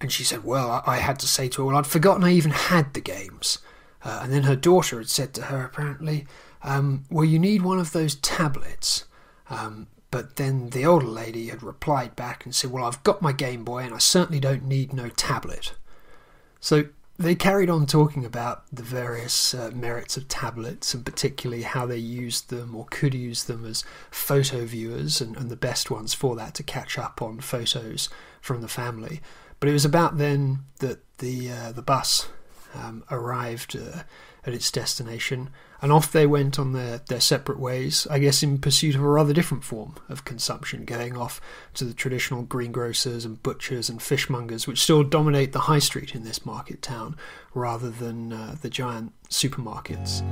And she said, Well, I, I had to say to her, Well, I'd forgotten I even had the games. Uh, and then her daughter had said to her, apparently, um, Well, you need one of those tablets. Um, but then the older lady had replied back and said, Well, I've got my Game Boy and I certainly don't need no tablet. So they carried on talking about the various uh, merits of tablets and particularly how they used them or could use them as photo viewers and, and the best ones for that to catch up on photos from the family. But it was about then that the uh, the bus um, arrived uh, at its destination, and off they went on their, their separate ways, I guess in pursuit of a rather different form of consumption, going off to the traditional greengrocers and butchers and fishmongers, which still dominate the high street in this market town, rather than uh, the giant supermarkets.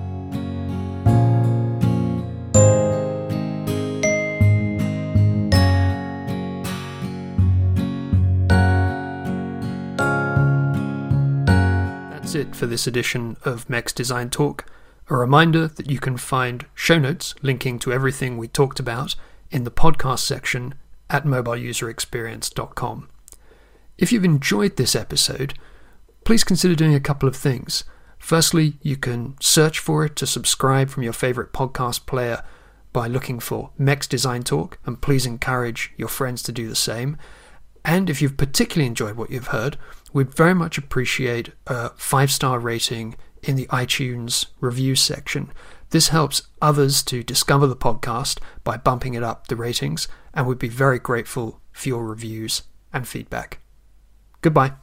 That's it for this edition of MEX Design Talk. A reminder that you can find show notes linking to everything we talked about in the podcast section at mobileuserexperience.com. If you've enjoyed this episode, please consider doing a couple of things. Firstly, you can search for it to subscribe from your favorite podcast player by looking for MEX Design Talk, and please encourage your friends to do the same. And if you've particularly enjoyed what you've heard, we'd very much appreciate a five star rating in the iTunes review section. This helps others to discover the podcast by bumping it up the ratings, and we'd be very grateful for your reviews and feedback. Goodbye.